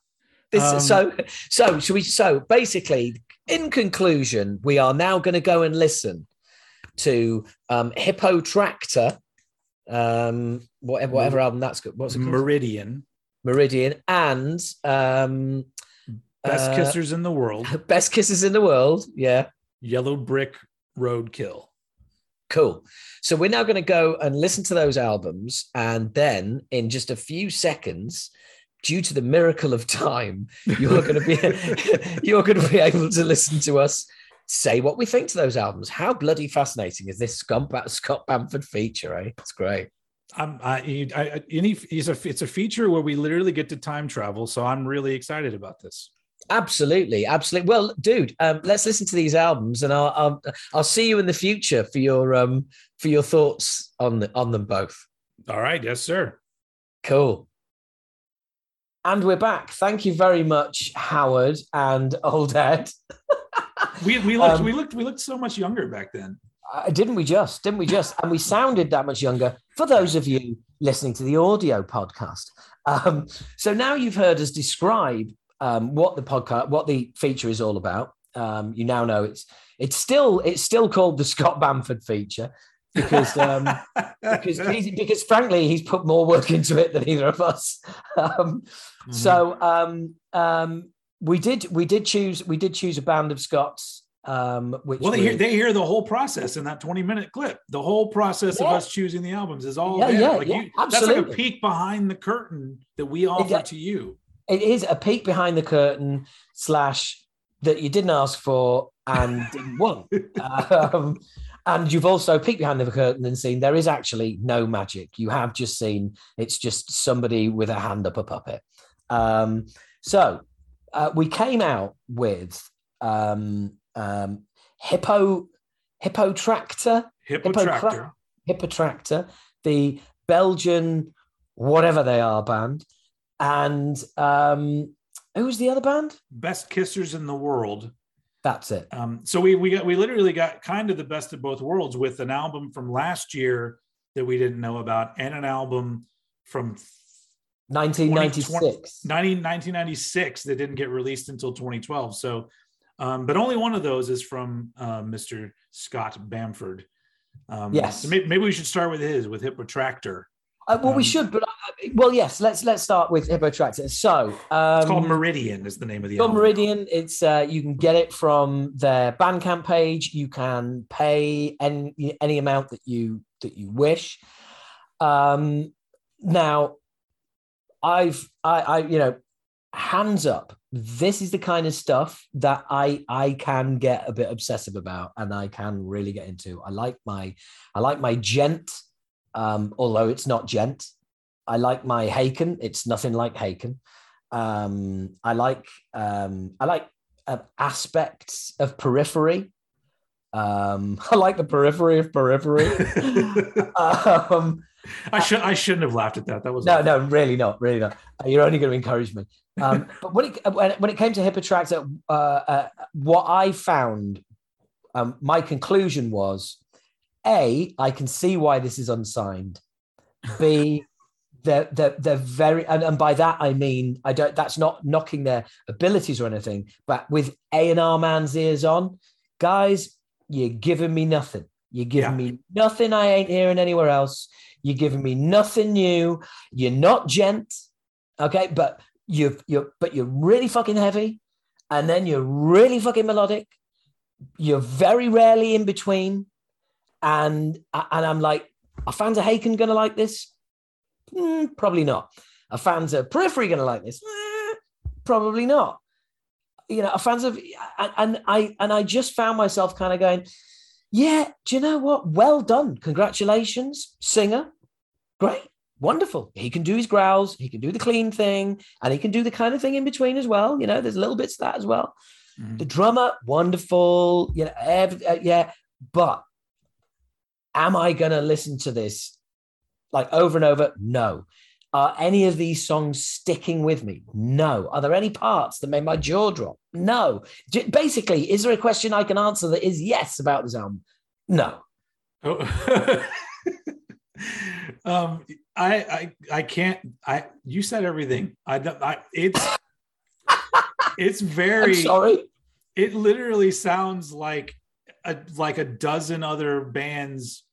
This Um, so so should we so basically in conclusion we are now going to go and listen to um Hippotraktor um whatever whatever album that's good what's it called? Meridian, Meridian and um best uh, kissers in the world, Best Kisses in the World yeah Yellow Brick Roadkill. Cool. So we're now going to go and listen to those albums, and then in just a few seconds, due to the miracle of time, you're going to be you're going to be able to listen to us say what we think to those albums. How bloody fascinating is this Scott, Bamford feature? Eh, it's great. I, I, I- any, it's a, it's a feature where we literally get to time travel. So I'm really excited about this. Absolutely, absolutely. Well, dude, um, let's listen to these albums, and I'll, I'll I'll see you in the future for your um for your thoughts on the, on them both. All right. Yes, sir. Cool. And we're back. Thank you very much, Howard and Old Ed. We, we looked, Um, we looked, we looked so much younger back then. Uh, didn't we just? Didn't we just? And we sounded that much younger for those of you listening to the audio podcast. Um, so now you've heard us describe um, what the podcast, what the feature is all about. Um, you now know it's it's still it's still called the Scott Bamford feature because um, because he's, because frankly he's put more work into it than either of us. Um, Mhm. So um, um, we did we did choose we did choose a band of Scots. Um, which well, they hear, they hear the whole process in that 20 minute clip. The whole process of us choosing the albums is all Yeah, there. yeah, like yeah, you, That's like a peek behind the curtain that we offer Exact- to you. it is a peek behind the curtain slash that you didn't ask for and didn't want. Um, and you've also peeked behind the curtain and seen there is actually no magic. You have just seen it's just somebody with a hand up a puppet. Um, so uh, we came out with um, um, hippo Hippotraktor Hippo Hippotraktor. Hippo tractor the Belgian whatever they are band and um, who was the other band? Best kissers in the world. That's it. Um, so we we got we literally got kind of the best of both worlds with an album from last year that we didn't know about and an album from 1996. 90, 1996 that didn't get released until 2012. So, um, but only one of those is from uh, Mr. Scott Bamford. Um, Yes. So maybe, maybe we should start with his with Hippotraktor. Uh, well, we Um, should, but I, well, yes. Let's let's start with Hippotraktor. So um, It's called Meridian. Is the name of the album. Meridian. It's uh, you can get it from their Bandcamp page. You can pay any any amount that you that you wish. Um, now, I've I, I you know, hands up. This is the kind of stuff that I I can get a bit obsessive about, and I can really get into. I like my I like my djent, um, although it's not djent. I like my Haken. It's nothing like Haken. Um, I like um, I like uh, aspects of periphery. Um, I like the periphery of periphery. um, I should I shouldn't have laughed at that. That was no, no, really not, really not. Uh, You're only going to encourage me. Um, but when it when, when it came to Hippotraktor, uh, uh, what I found, um, my conclusion was, a, I can see why this is unsigned. B, they're they're, they're very, and, and by that I mean I don't. That's not knocking their abilities or anything, but with A and R man's ears on, guys, you're giving me nothing. You're giving Yeah. me nothing I ain't hearing anywhere else. You're giving me nothing new. You're not djent, okay? But you're you're but you're really fucking heavy, and then you're really fucking melodic. You're very rarely in between, and and I'm like, are fans of Haken gonna like this? Hmm, probably not. Are fans of Periphery gonna like this? Eh, probably not. You know, are fans of and I and I just found myself kind of going, yeah, do you know what? Well done. Congratulations, singer. Great. Wonderful. He can do his growls, he can do the clean thing, and he can do the kind of thing in between as well. You know, there's little bits of that as well. Mhm. The drummer, wonderful. You know, ev- uh, yeah. But am I going to listen to this like over and over? No. Are any of these songs sticking with me? No. Are there any parts that made my jaw drop? No. Basically, is there a question I can answer that is yes about this album? No. Oh. um, I, I, I can't. I, you said everything. I, I it's, it's I'm very. sorry. It literally sounds like a like a dozen other bands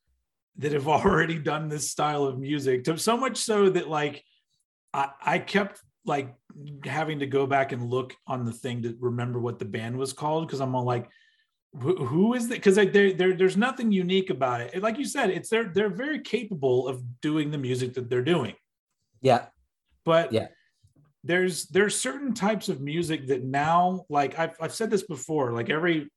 that have already done this style of music. To so much so that like, I, I kept like having to go back and look on the thing to remember what the band was called because I'm all like, who, who is that? Because like there, there, there's nothing unique about it. Like you said, it's they're they're very capable of doing the music that they're doing, Yeah. but Yeah. there's there's certain types of music that now, like I've I've said this before, like every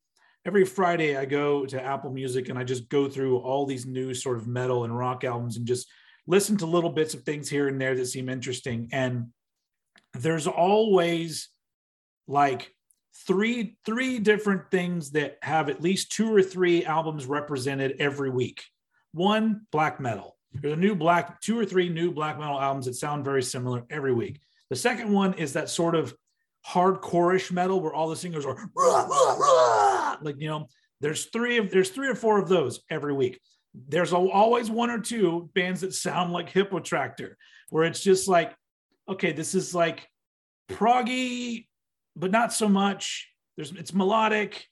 every Friday I go to Apple Music and I just go through all these new sort of metal and rock albums and just listen to little bits of things here and there that seem interesting. And there's always like three three different things that have at least two or three albums represented every week. One, black metal. There's a new black, two or three new black metal albums that sound very similar every week. The second one is that sort of hardcore-ish metal where all the singers are "Rah, rah, rah," like you know. There's three of there's three or four of those every week. There's al- always one or two bands that sound like Hippotraktor, where it's just like, okay, this is like proggy, but not so much. There's it's melodic.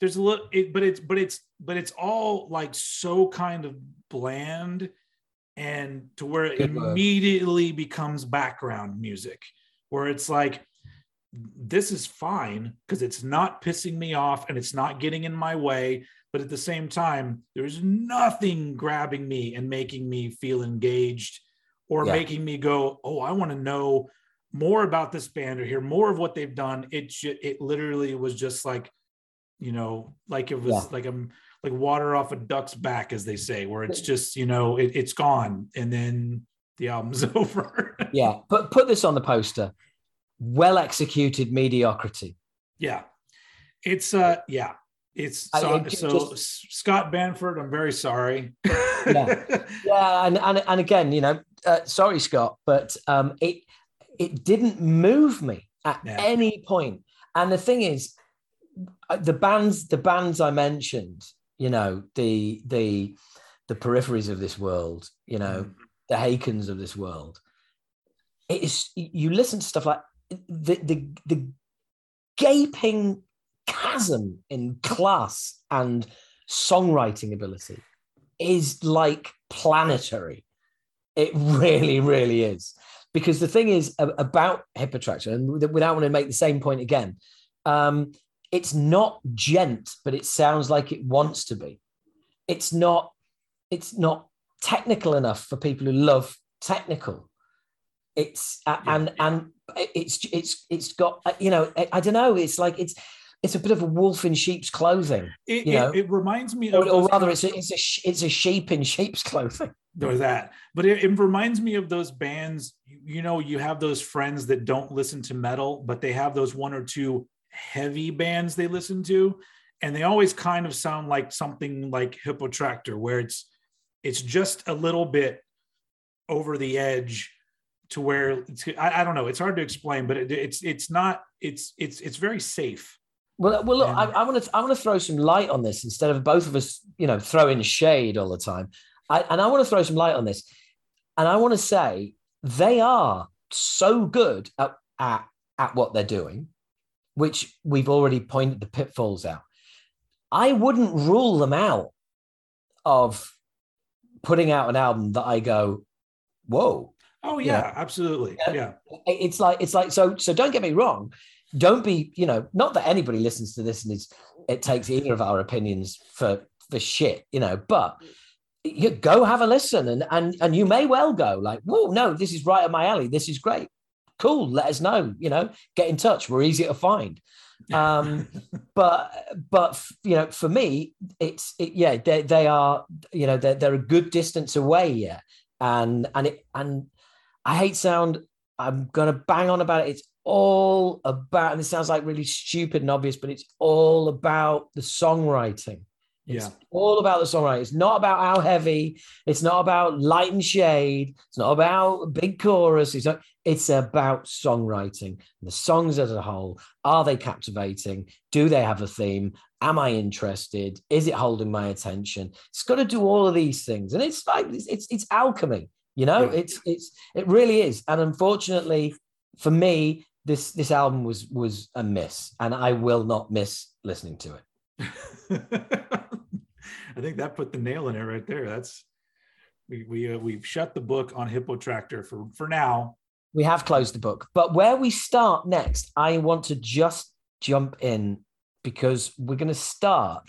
There's a little, it, but it's but it's but it's all like so kind of bland, and to where it Good immediately becomes background music, where it's like this is fine because it's not pissing me off and it's not getting in my way. But at the same time, there's nothing grabbing me and making me feel engaged or Yeah. making me go, oh, I want to know more about this band or hear more of what they've done. It ju- it literally was just like, you know, like it was Yeah. like I'm like water off a duck's back, as they say, where it's just you know it, it's gone and then the album's over. Yeah. But put this on the poster. Well executed mediocrity. yeah, it's uh yeah. It's I- so, ju- so just- Scott Bamford. I'm very sorry. Yeah. Yeah, and and, and again, you know, uh, sorry, Scott, but um, it it didn't move me at Yeah. any point. And the thing is, uh, the bands, the bands I mentioned, you know, the the the peripheries of this world, you know, Mm. the Hakens of this world. It is you listen to stuff like the the the gaping chasm in class and songwriting ability is like planetary. It really, really is. because the thing is about Hippotraktor, and without wanting to make the same point again, um, it's not djent, but it sounds like it wants to be. It's not. It's not technical enough for people who love technical. It's uh, yeah, and yeah. and it's it's it's got uh, you know I, don't know. It's like it's it's a bit of a wolf in sheep's clothing. It, you know, it, it reminds me, or, or rather, it's a, it's a it's a sheep in sheep's clothing. Or that, but it, it reminds me of those bands. You know, you have those friends that don't listen to metal, but they have those one or two heavy bands they listen to, and they always kind of sound like something like Hippotraktor, where it's it's just a little bit over the edge to where I, I, don't know. It's hard to explain, but it, it's it's not. It's it's it's very safe. Well, well, look, and, I, I want to I want to throw some light on this instead of both of us, you know, throwing shade all the time. I, and I want to throw some light on this, and I want to say they are so good at, at at what they're doing, which we've already pointed the pitfalls out. I wouldn't rule them out of putting out an album that I go, whoa. Oh yeah, absolutely. Yeah. It's like it's like so so don't get me wrong don't be, you know, not that anybody listens to this and is it takes either of our opinions for for shit, you know, but you go have a listen and and and you may well go like, whoa, no, this is right up my alley. This is great. Cool. Let us know, you know, get in touch. We're easy to find. um but but you know for me it's it, yeah they, they are you know they're, they're a good distance away yeah and and it and i hate sound i'm gonna bang on about it it's all about, and it sounds like really stupid and obvious, but it's all about the songwriting. It's yeah. all about the songwriting. It's not about how heavy. It's not about light and shade. It's not about big chorus. It's not, it's about songwriting. The songs as a whole, are they captivating? Do they have a theme? Am I interested? Is it holding my attention? It's got to do all of these things. And it's like it's it's, it's alchemy, you know? Yeah. It's it's it really is. And unfortunately, for me, this this album was was a miss, and I will not miss listening to it. I think that put the nail in it right there. That's we we uh, we've shut the book on Hippotraktor for for now. We have closed the book, but where we start next, I want to just jump in because we're going to start.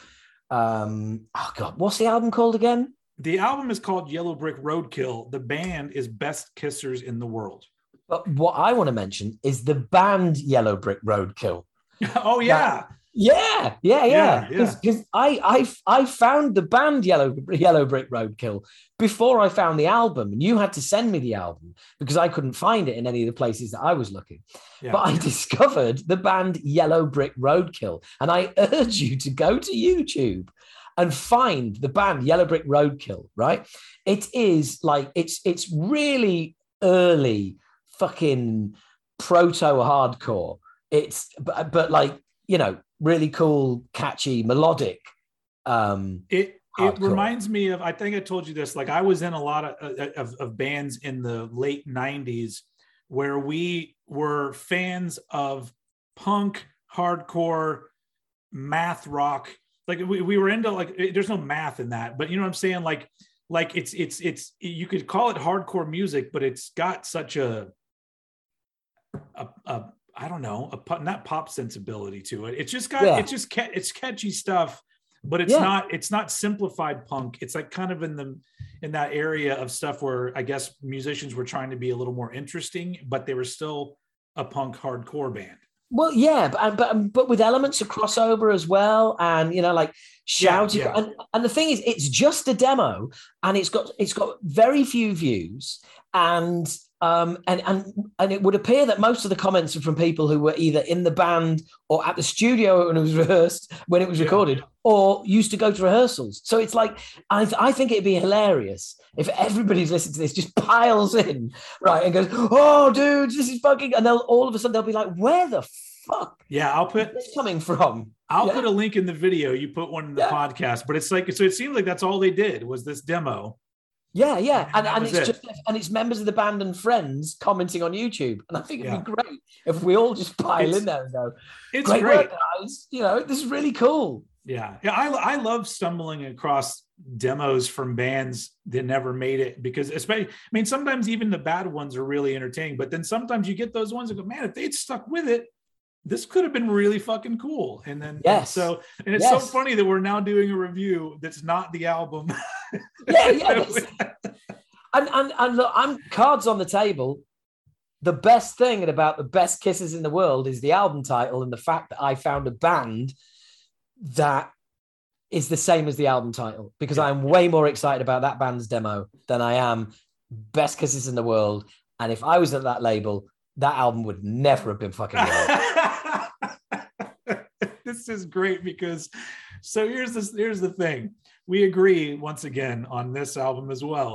Um, oh God, what's the album called again? The album is called Yellow Brick Roadkill. The band is Best Kissers in the World. But what I want to mention is the band Yellow Brick Roadkill. oh yeah. That, yeah, yeah, yeah. Because yeah, yeah. I, I, I found the band Yellow Yellow Brick Roadkill before I found the album, and you had to send me the album because I couldn't find it in any of the places that I was looking. Yeah. But I discovered the band Yellow Brick Roadkill, and I urge you to go to YouTube and find the band Yellow Brick Roadkill. Right? It is like it's it's really early fucking proto hardcore. It's but, but like you know really cool, catchy, melodic. Um, it it reminds me of I think I told you this. Like I was in a lot of, uh, of, of bands in the late '90s where we were fans of punk, hardcore, math rock. Like we, we were into like there's no math in that, but you know what I'm saying? Like like it's it's it's you could call it hardcore music, but it's got such a a, a I don't know, a not pop sensibility to it. It's just got yeah. it's just it's catchy stuff, but it's yeah. not it's not simplified punk. It's like kind of in the in that area of stuff where I guess musicians were trying to be a little more interesting, but they were still a punk hardcore band. Well, yeah, but but but with elements of crossover as well, and you know, like shouting. Yeah, yeah. And, and the thing is, it's just a demo, and it's got it's got very few views, and um, and and and it would appear that most of the comments are from people who were either in the band or at the studio when it was rehearsed, when it was recorded, or used to go to rehearsals. So it's like I, th- I think it'd be hilarious if everybody's listening to this just piles in right and goes, "Oh, dude, this is fucking," and they'll all of a sudden they'll be like, "Where the fuck?" Yeah, I'll put this coming from. I'll yeah. put a link in the video. You put one in the yeah. podcast, but it's like so. It seems like that's all they did was this demo yeah, yeah, and, and, it's it. just and it's members of the band and friends commenting on YouTube, and I think it'd yeah. be great if we all just pile it's, in there and go, "It's great, great. Work, guys! You know, this is really cool." Yeah, yeah. I I love stumbling across demos from bands that never made it because especially I mean sometimes even the bad ones are really entertaining, but then sometimes you get those ones that go, man, if they'd stuck with it, this could have been really fucking cool. And then Yes. so and it's Yes. so funny that we're now doing a review that's not the album. Yeah, yeah. and, and and look, I'm cards on the table. The best thing about the best kisses in the world is the album title and the fact that I found a band that is the same as the album title because Yeah. I'm way more excited about that band's demo than I am best kisses in the world. And if I was at that label, that album would never have been fucking this is great because so here's this here's the thing we agree once again on this album as well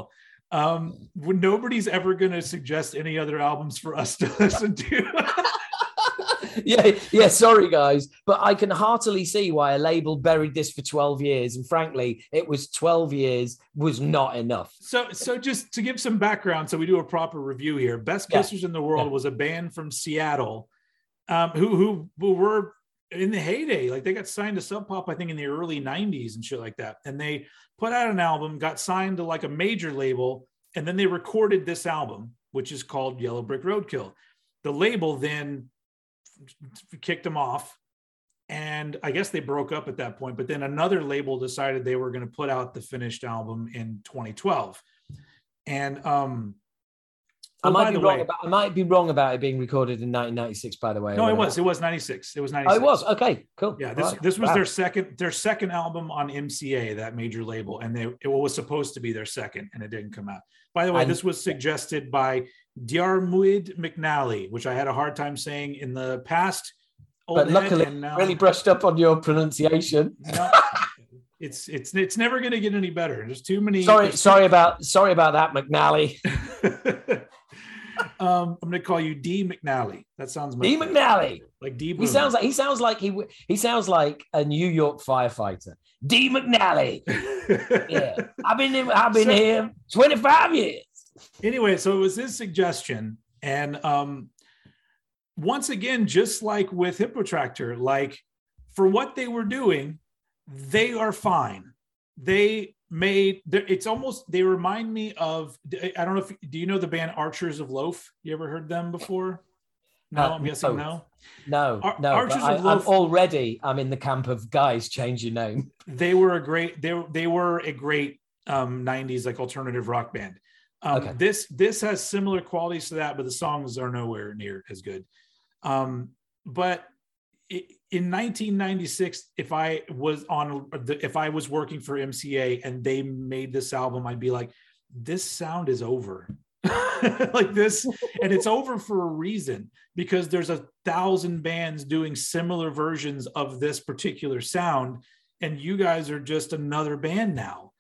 um nobody's ever going to suggest any other albums for us to listen to yeah, yeah, sorry guys, but I can heartily see why a label buried this for 12 years. And frankly, it was 12 years was not enough. so so just to give some background so we do a proper review here best Yeah. kissers in the world Yeah. was a band from seattle um who who who were in the heyday like they got signed to sub pop i think in the early 90s and shit like that. And they put out an album got signed to like a major label and then they recorded this album which is called yellow brick roadkill. The label then kicked them off and i guess they broke up at that point but then another label decided they were going to put out the finished album in 2012 and um I oh, might be wrong way- about I might be wrong about it being recorded in 1996, by the way. no it was it was 96 it was 96 Oh, it was. Okay, cool. Yeah, this Right. this was Wow. their second their second album on MCA, that major label, and they it was supposed to be their second, and it didn't come out. By the way, And- this was suggested by Diarmuid McNally, which I had a hard time saying in the past. But luckily, now- really brushed up on your pronunciation. no, it's it's it's never going to get any better. There's too many. Sorry, sorry about sorry about that, McNally. um, I'm going to call you D McNally. That sounds D. better. McNally. Like D. He sounds like he sounds like he he sounds like a New York firefighter. D. McNally. Yeah, I've been in, I've been So- here 25 years. anyway, so it was his suggestion, and um, once again, just like with Hippotraktor, like for what they were doing, they are fine. They made it's almost they remind me of I don't know if do you know the band Archers of Loaf? You ever heard them before? No, Uh, I'm guessing no. no. No, Ar- no. Archers I, of I'm Loaf- already I'm in the camp of guys. Change your name. They were a great they they were a great um 90s like alternative rock band. Um, Okay. This this has similar qualities to that, but the songs are nowhere near as good. Um, but in 1996, if I was on the, if I was working for MCA and they made this album, I'd be like, this sound is over. like this, and it's over for a reason because there's a thousand bands doing similar versions of this particular sound, and you guys are just another band now.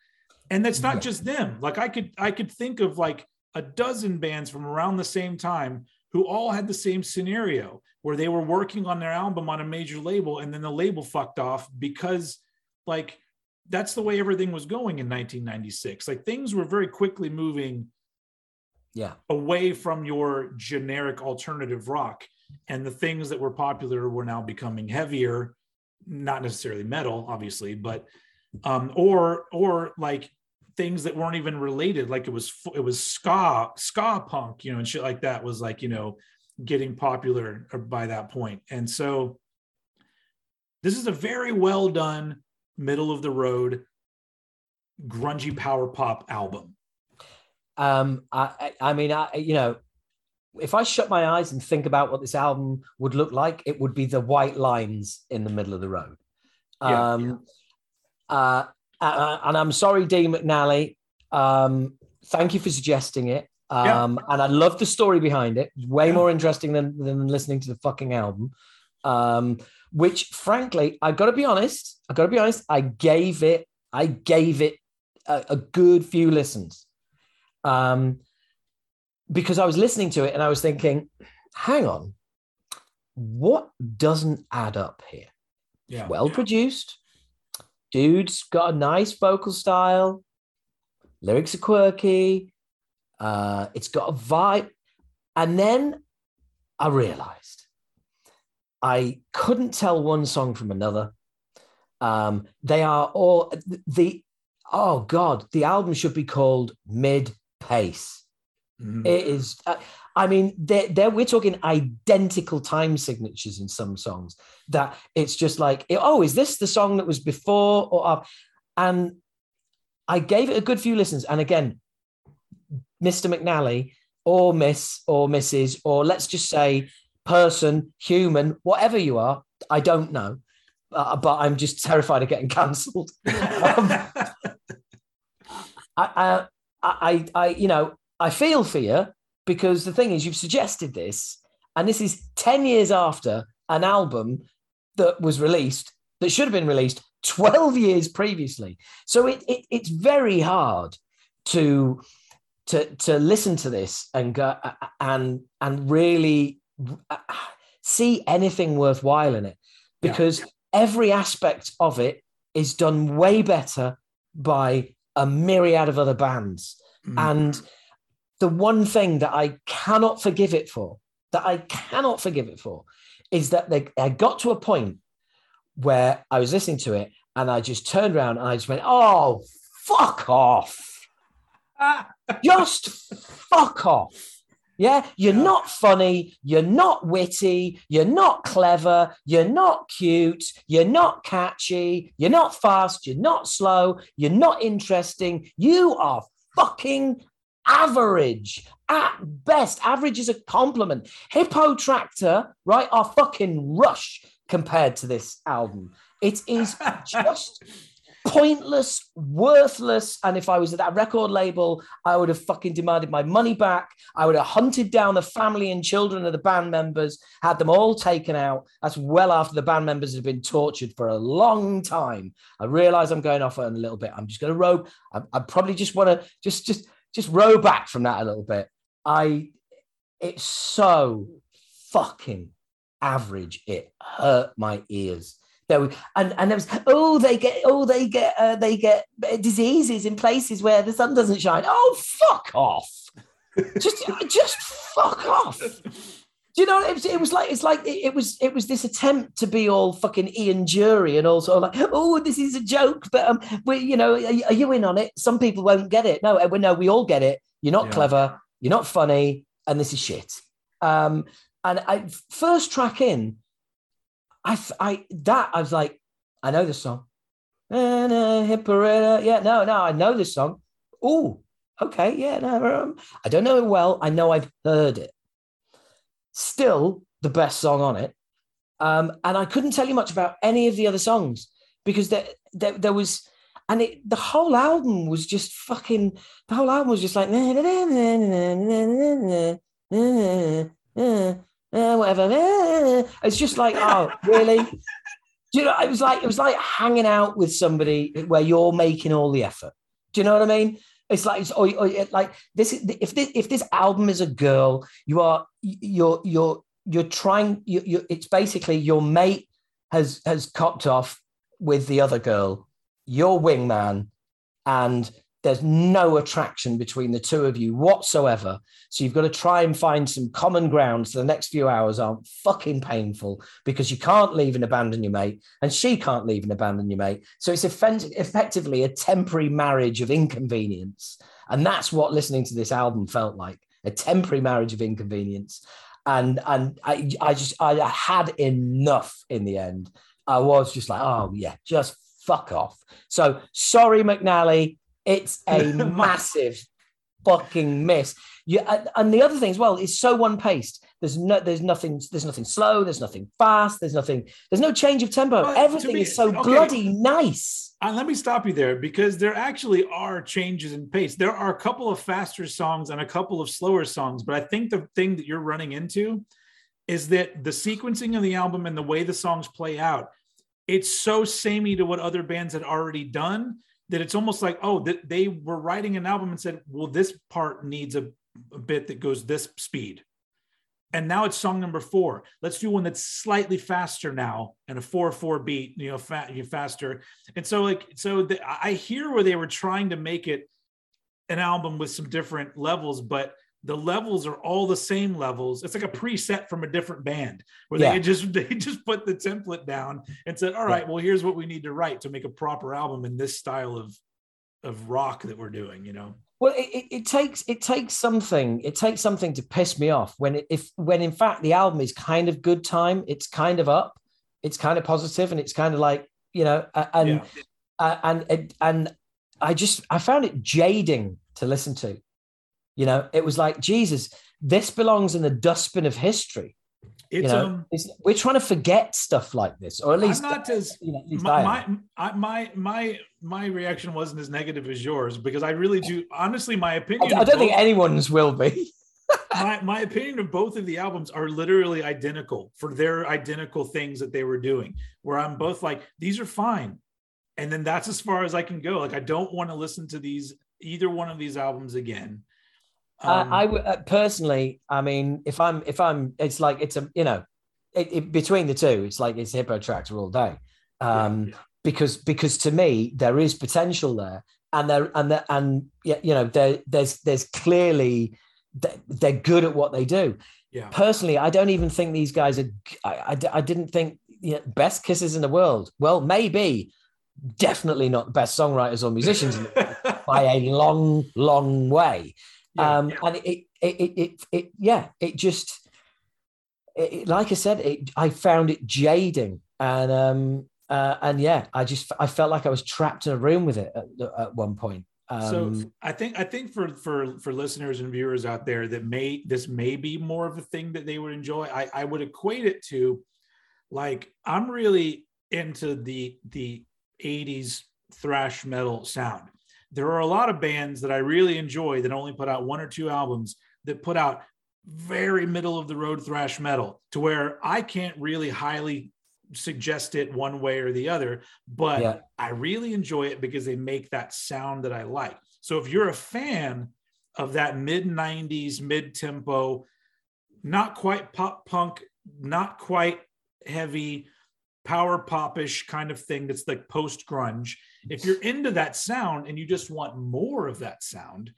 And that's not just them. Like I could I could think of like a dozen bands from around the same time who all had the same scenario where they were working on their album on a major label and then the label fucked off because like that's the way everything was going in 1996 like things were very quickly moving Yeah, away from your generic alternative rock and the things that were popular were now becoming heavier not necessarily metal obviously but um or or like things that weren't even related like it was it was ska ska punk you know and shit like that was like you know getting popular by that point and so this is a very well done middle of the road grungy power pop album um, I, I mean, I you know, if I shut my eyes and think about what this album would look like, it would be the white lines in the middle of the road. Yeah. Um, uh, uh, and I'm sorry, Dean McNally. Um, thank you for suggesting it. Yeah. Um, and I love the story behind it. It's way more interesting than, than listening to the fucking album. Um, which frankly, I gotta be honest, I gotta be honest, I gave it, I gave it a, a good few listens. Um, because I was listening to it and I was thinking, hang on, what doesn't add up here? yeah well produced. Dude's got a nice vocal style. Lyrics are quirky. Uh, it's got a vibe. And then I realized I couldn't tell one song from another. Um, they are all the oh god, the album should be called Mid Pace. Mm-hmm. It is. Uh, I mean, they're, they're, we're talking identical time signatures in some songs. That it's just like, oh, is this the song that was before or up? And I gave it a good few listens. And again, Mr. McNally or Miss or Mrs. or let's just say person, human, whatever you are, I don't know. Uh, but I'm just terrified of getting cancelled. um, I, I, I, I, you know, I feel for you because the thing is, you've suggested this, and this is 10 years after an album that was released that should have been released 12 years previously. So it, it it's very hard to to to listen to this and go and and really see anything worthwhile in it because yeah. every aspect of it is done way better by a myriad of other bands mm. and the one thing that I cannot forgive it for, that I cannot forgive it for, is that they, I got to a point where I was listening to it and I just turned around and I just went, oh, fuck off. just fuck off. Yeah, you're not funny, you're not witty, you're not clever, you're not cute, you're not catchy, you're not fast, you're not slow, you're not interesting. You are fucking average at best. Average is a compliment. Hippotraktor, right, are fucking rush compared to this album. It is just pointless, worthless. And if I was at that record label, I would have fucking demanded my money back. I would have hunted down the family and children of the band members, had them all taken out. That's well after the band members had been tortured for a long time. I realize I'm going off on a little bit. I'm just going to rope. I, I probably just want to just just just row back from that a little bit. I, it's so fucking average. It hurt my ears. There and and there was oh they get oh they get uh, they get diseases in places where the sun doesn't shine. Oh fuck off! just just fuck off. Do you know it was, it was like it's like it, it, was it was this attempt to be all fucking Ian Dury and also like oh this is a joke but um we you know are, are, you in on it? Some people won't get it. No we no we all get it. You're not yeah. clever. You're not funny. And this is shit. Um and I first track in I I that I was like I know this song. Yeah no no I know this song. Oh okay yeah no um, I don't know it well. I know I've heard it still the best song on it. Um, and I couldn't tell you much about any of the other songs because there, there, there was, and it, the whole album was just fucking, the whole album was just like, whatever. It's just like, oh, really? Do you know, it was like, it was like hanging out with somebody where you're making all the effort. Do you know what I mean? It's like, it's, or, or, like this. If this, if this album is a girl, you are you're you're you're trying. You, you, it's basically your mate has has copped off with the other girl, your wingman, and there's no attraction between the two of you whatsoever. So you've got to try and find some common ground so the next few hours aren't fucking painful because you can't leave and abandon your mate, and she can't leave and abandon your mate. So it's effectively a temporary marriage of inconvenience. And that's what listening to this album felt like a temporary marriage of inconvenience. And and I, I just I had enough in the end. I was just like, oh yeah, just fuck off. So sorry, McNally. It's a massive fucking miss. Yeah, and the other thing as well is so one paced. There's no, there's nothing, there's nothing slow. There's nothing fast. There's nothing. There's no change of tempo. But Everything is so okay. bloody nice. Uh, let me stop you there because there actually are changes in pace. There are a couple of faster songs and a couple of slower songs, but I think the thing that you're running into is that the sequencing of the album and the way the songs play out, it's so samey to what other bands had already done that it's almost like oh that they were writing an album and said well this part needs a, a bit that goes this speed. And now it's song number four. Let's do one that's slightly faster now and a four four beat you know you faster. And so like so the, i hear where they were trying to make it an album with some different levels but the levels are all the same levels. It's like a preset from a different band where Yeah. they just they just put the template down and said, "All right, well, here's what we need to write to make a proper album in this style of of rock that we're doing." You know? Well, it, it, takes it takes something. It takes something to piss me off when it, if when in fact the album is kind of good time. It's kind of up. It's kind of positive, and it's kind of like you know, and Yeah. and and and I just I found it jading to listen to. You know, it was like Jesus. This belongs in the dustbin of history. It's you know, um. It's- we're trying to forget stuff like this, or at I'm least not as you know, at least my, my my my my reaction wasn't as negative as yours because I really do honestly my opinion I, I don't think anyone's will be. my, my opinion of both of the albums are literally identical for their identical things that they were doing where i'm both like these are fine and then that's as far as i can go like i don't want to listen to these either one of these albums again Um, I, I uh, personally. I mean, if I'm, if I'm, it's like it's a, you know, it, it, between the two, it's like it's Hippotraktor all day, um, yeah. because because to me there is potential there, and there and there, and yeah, you know, there there's there's clearly they- they're good at what they do. yeah Personally, I don't even think these guys are. I, I, I didn't think you know, Best Kissers in the World. Well, maybe, definitely not the best songwriters or musicians in the world by a long, long way Yeah, um and it it, it it it yeah it just it, it- like i said it i found it jading and um uh, and yeah i just i felt like i was trapped in a room with it at, at one point um so I think I think for for for listeners and viewers out there that may this may be more of a thing that they would enjoy. I I would equate it to like I'm really into the the 80s thrash metal sound. There are a lot of bands that I really enjoy that only put out one or two albums that put out very middle of the road thrash metal to where I can't really highly suggest it one way or the other, but Yeah. I really enjoy it because they make that sound that I like. So if you're a fan of that mid 90s, mid tempo, not quite pop punk, not quite heavy, power popish kind of thing that's like post grunge, if you're into that sound and you just want more of that sound,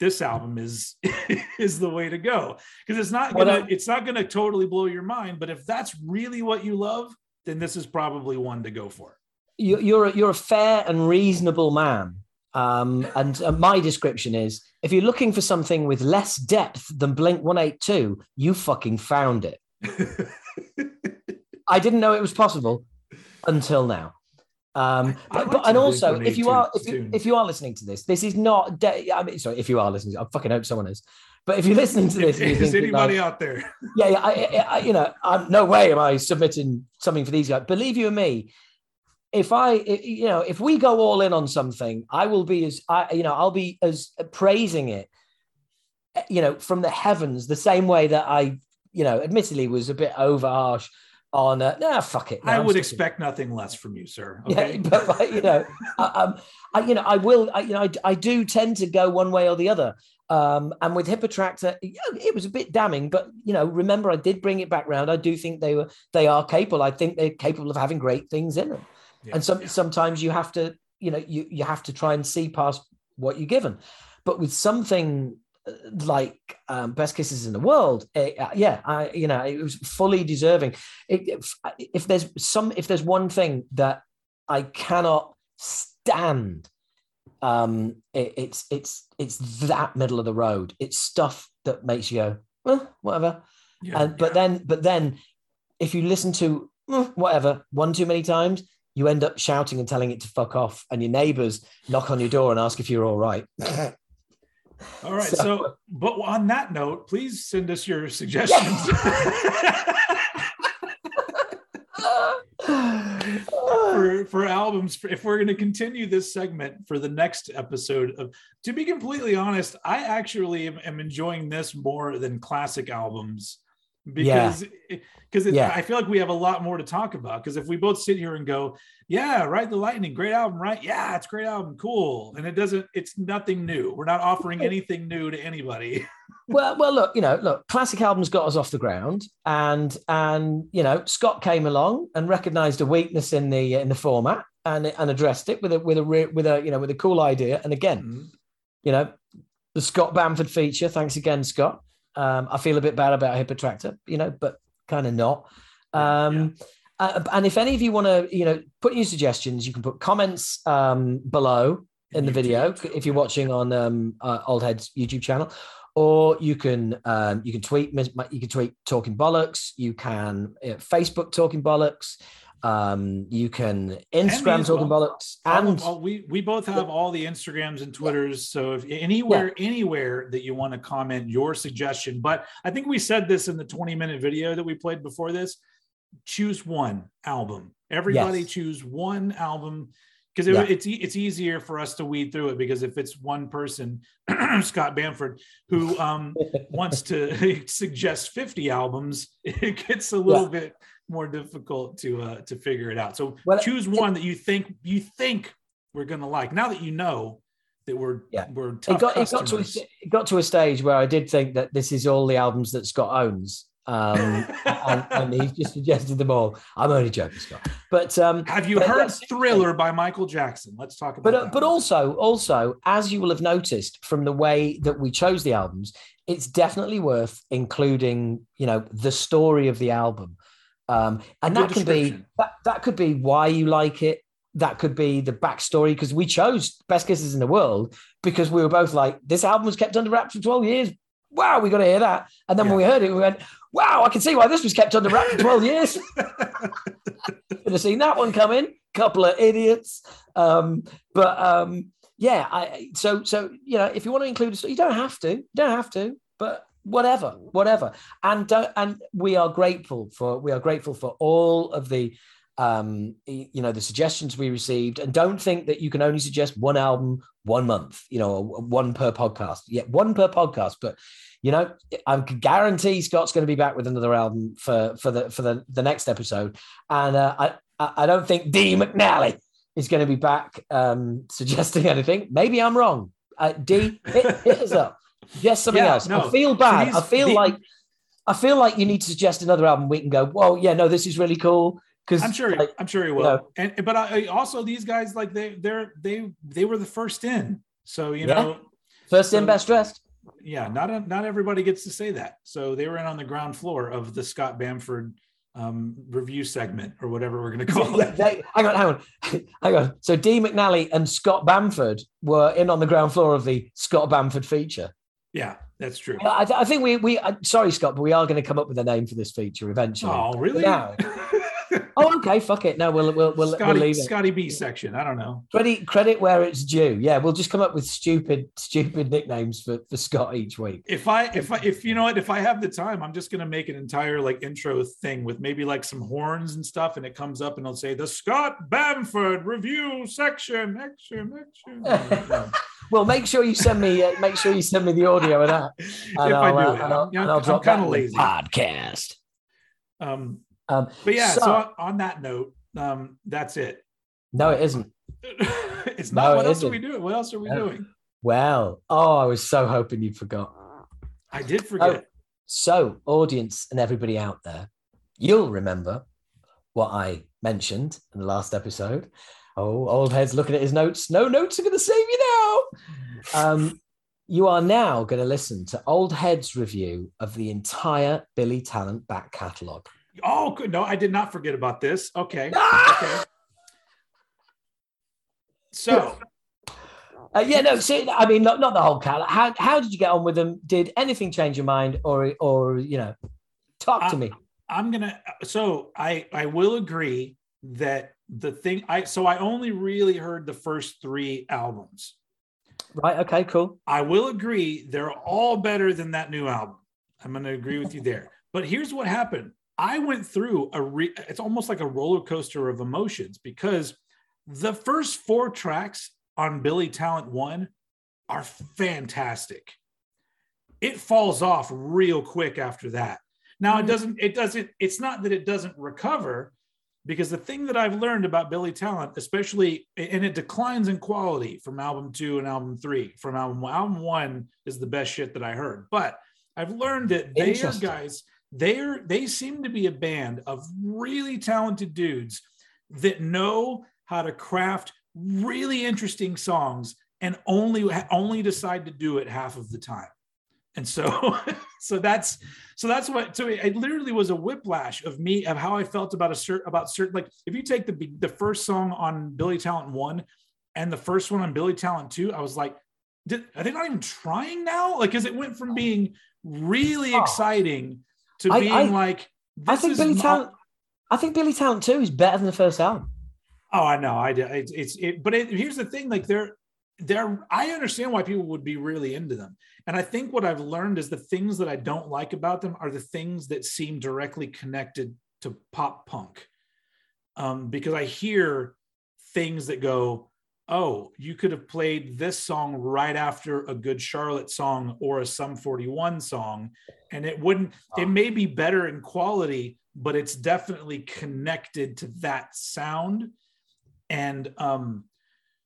this album is is the way to go. Because it's not gonna that- it's not gonna totally blow your mind but if that's really what you love then this is probably one to go for. You, you're a, you're a fair and reasonable man. Um and uh, my description is if you're looking for something with less depth than blink 182 you fucking found it. I didn't know it was possible until now. Um, but, like but and also, if you are if you, if you are listening to this, this is not. De- I mean, sorry, if you are listening, I fucking hope someone is. But if you're listening to this, is thinking, anybody like, out there yeah, yeah, I, I, you know, I'm, no way am I submitting something for these guys. Believe you and me, if I, i- you know, if we go all in on something, I will be as, I, you know, I'll be as praising it, you know, from the heavens, the same way that I, you know, admittedly was a bit over harsh on, uh, nah, fuck it. No, i I'm would expect nothing less from you sir yeah, okay but you know, I, um, I, you know, I will, I, you know, I, I do tend to go one way or the other. Um, and with Hippotraktor, yeah, it was a bit damning, but you know, remember, I did bring it back round. I do think they were, they are capable. I think they're capable of having great things in them. Yeah, and some, yeah. sometimes you have to, you know, you you have to try and see past what you're given. But with something like um, Best Kissers in the World, eh, uh, yeah, I, you know, it was fully deserving. It, if, if there's some, if there's one thing that I cannot stand, um, it, it's it's it's that middle of the road. It's stuff that makes you go, well, whatever. Yeah, And but yeah. then, but then, if you listen to "Mm, whatever one too many times, you end up shouting and telling it to fuck off, and your neighbors knock on your door and ask if you're all right. all right so- so, but on that note please send us your suggestions. For for albums for, if we're going to continue this segment for the next episode of to be completely honest i actually am, am enjoying this more than classic albums because because Yeah. i feel like we have a lot more to talk about because if we both sit here and go yeah ride the lightning great album right yeah it's a great album cool and it doesn't it's nothing new we're not offering anything new to anybody well, well, look, you know, look, classic albums got us off the ground, and and you know, Scott came along and recognised a weakness in the in the format and and addressed it with a with a with a you know with a cool idea. And again, Mm-hmm. you know, the Scott Bamford feature. Thanks again, Scott. Um, I feel a bit bad about Hippotraktor, you know, but kind of not. Um, yeah. uh, and if any of you want to, you know, put your suggestions, you can put comments um, below in the video if you're watching on um, uh, Old Heads YouTube channel, or you can um, you can tweet you can tweet Talking Bollocks, you can uh, Facebook Talking Bollocks. Um, you can Instagram talking well. bollocks, and all, all, we we both have all the Instagrams and Twitters. So if anywhere yeah. anywhere that you want to comment your suggestion, but I think we said this in the twenty minute video that we played before this. Choose one album. Everybody yes. choose one album because it, yeah. it's it's easier for us to weed through it because if it's one person scott bamford who um, wants to suggest 50 albums it gets a little yeah. bit more difficult to uh, to figure it out. So well, choose one it, that you think you think we're going to like. Now that you know that we're yeah. we're tough it got, it got to a, it got to a stage where I did think that this is all the albums that Scott owns. um, and, and he's just suggested them all. I'm only joking, Scott. But um, have you heard "Thriller" by Michael Jackson? Let's talk about. But uh, but also also as you will have noticed from the way that we chose the albums, it's definitely worth including you know the story of the album um, and that can be that, that could be why you like it. That could be the backstory because we chose Best Kissers in the World because we were both like, this album was kept under wraps for 12 years. Wow, we got to hear that. And then yeah. when we heard it, we went, wow, I can see why this was kept under wraps for 12 years. Should have seen that one coming. Couple of idiots. Um, but um, yeah, I so so you know, if you want to include a story, you don't have to. You don't have to, but whatever, whatever. And and we are grateful for we are grateful for all of the um you know the suggestions we received. And don't think that you can only suggest one album one month you know one per podcast. Yeah one per podcast. But you know i guarantee scott's going to be back with another album for for the for the, the next episode. And uh, i i don't think d mcnally is going to be back um suggesting anything. Maybe i'm wrong. Uh, d hit, hit us up Yes, something yeah, else. No. I feel bad. So I feel the, like I feel like you need to suggest another album. We can go. Well, yeah, no, this is really cool. Because I'm sure, like, I'm sure he will. You know, and but I, also these guys like they they're they they were the first in. So you yeah. know, first in, best dressed. Yeah, not a, not everybody gets to say that. So they were in on the ground floor of the Scott Bamford um, review segment or whatever we're going to call it. They, hang on, hang on, hang on. So D McNally and Scott Bamford were in on the ground floor of the Scott Bamford feature. Yeah, that's true. I, I think we we uh, sorry Scott, but we are going to come up with a name for this feature eventually. Oh, really? Now, oh, okay. Fuck it. No, we'll we'll we'll, Scotty, we'll leave it. Scotty B section. I don't know. Credit credit where it's due. Yeah, we'll just come up with stupid stupid nicknames for, for Scott each week. If I if I if you know what if I have the time, I'm just gonna make an entire like intro thing with maybe like some horns and stuff, and it comes up and it'll say the Scott Bamford review section. Action, action. well, make sure you send me. Uh, make sure you send me the audio of that. And if I'll, I do uh, it, and I'll, and I'll drop kind of lazy podcast. Um, um, but yeah. So, so on that note, um, that's it. No, it isn't. it's not. No, what else isn't. are we doing? What else are we no. doing? Well, oh, I was so hoping you forgot. I did forget. Oh, so, audience and everybody out there, you'll remember what I mentioned in the last episode Oh, old head's looking at his notes. No notes are going to save you now. Um, you are now going to listen to Old Head's review of the entire Billy Talent back catalogue. Oh, good. No, I did not forget about this. Okay. Ah! Okay. So. Uh, yeah, no. See, I mean, not, not the whole catalog. How how did you get on with them? Did anything change your mind, or or you know, talk to I, me? I'm gonna. So I I will agree that the thing I so I only really heard the first three albums. Right. Okay. Cool. I will agree they're all better than that new album. I'm going to agree with you there. But here's what happened. I went through a re- it's almost like a roller coaster of emotions because the first four tracks on Billy Talent 1 are fantastic. It falls off real quick after that. Now it mm. doesn't it doesn't it's not that it doesn't recover because the thing that I've learned about Billy Talent, especially, and it declines in quality from album two and album three. From album one, album one is the best shit that I heard, but I've learned that they are guys. They are they seem to be a band of really talented dudes that know how to craft really interesting songs and only only decide to do it half of the time and so so that's so that's what so it literally was a whiplash of me of how i felt about a certain about certain like if you take the the first song on billy talent one and the first one on billy talent two i was like did, are they not even trying now? Like because it went from oh. being really oh. exciting to I, being I, like i think billy not, talent i think billy talent 2 is better than the first album. Oh i know i it's, it's it, but it, here's the thing like they're they're i understand why people would be really into them. And i think what i've learned is the things that i don't like about them are the things that seem directly connected to pop punk. Um, because i hear things that go oh you could have played this song right after a good charlotte song or a sum 41 song and it wouldn't it may be better in quality but it's definitely connected to that sound. And um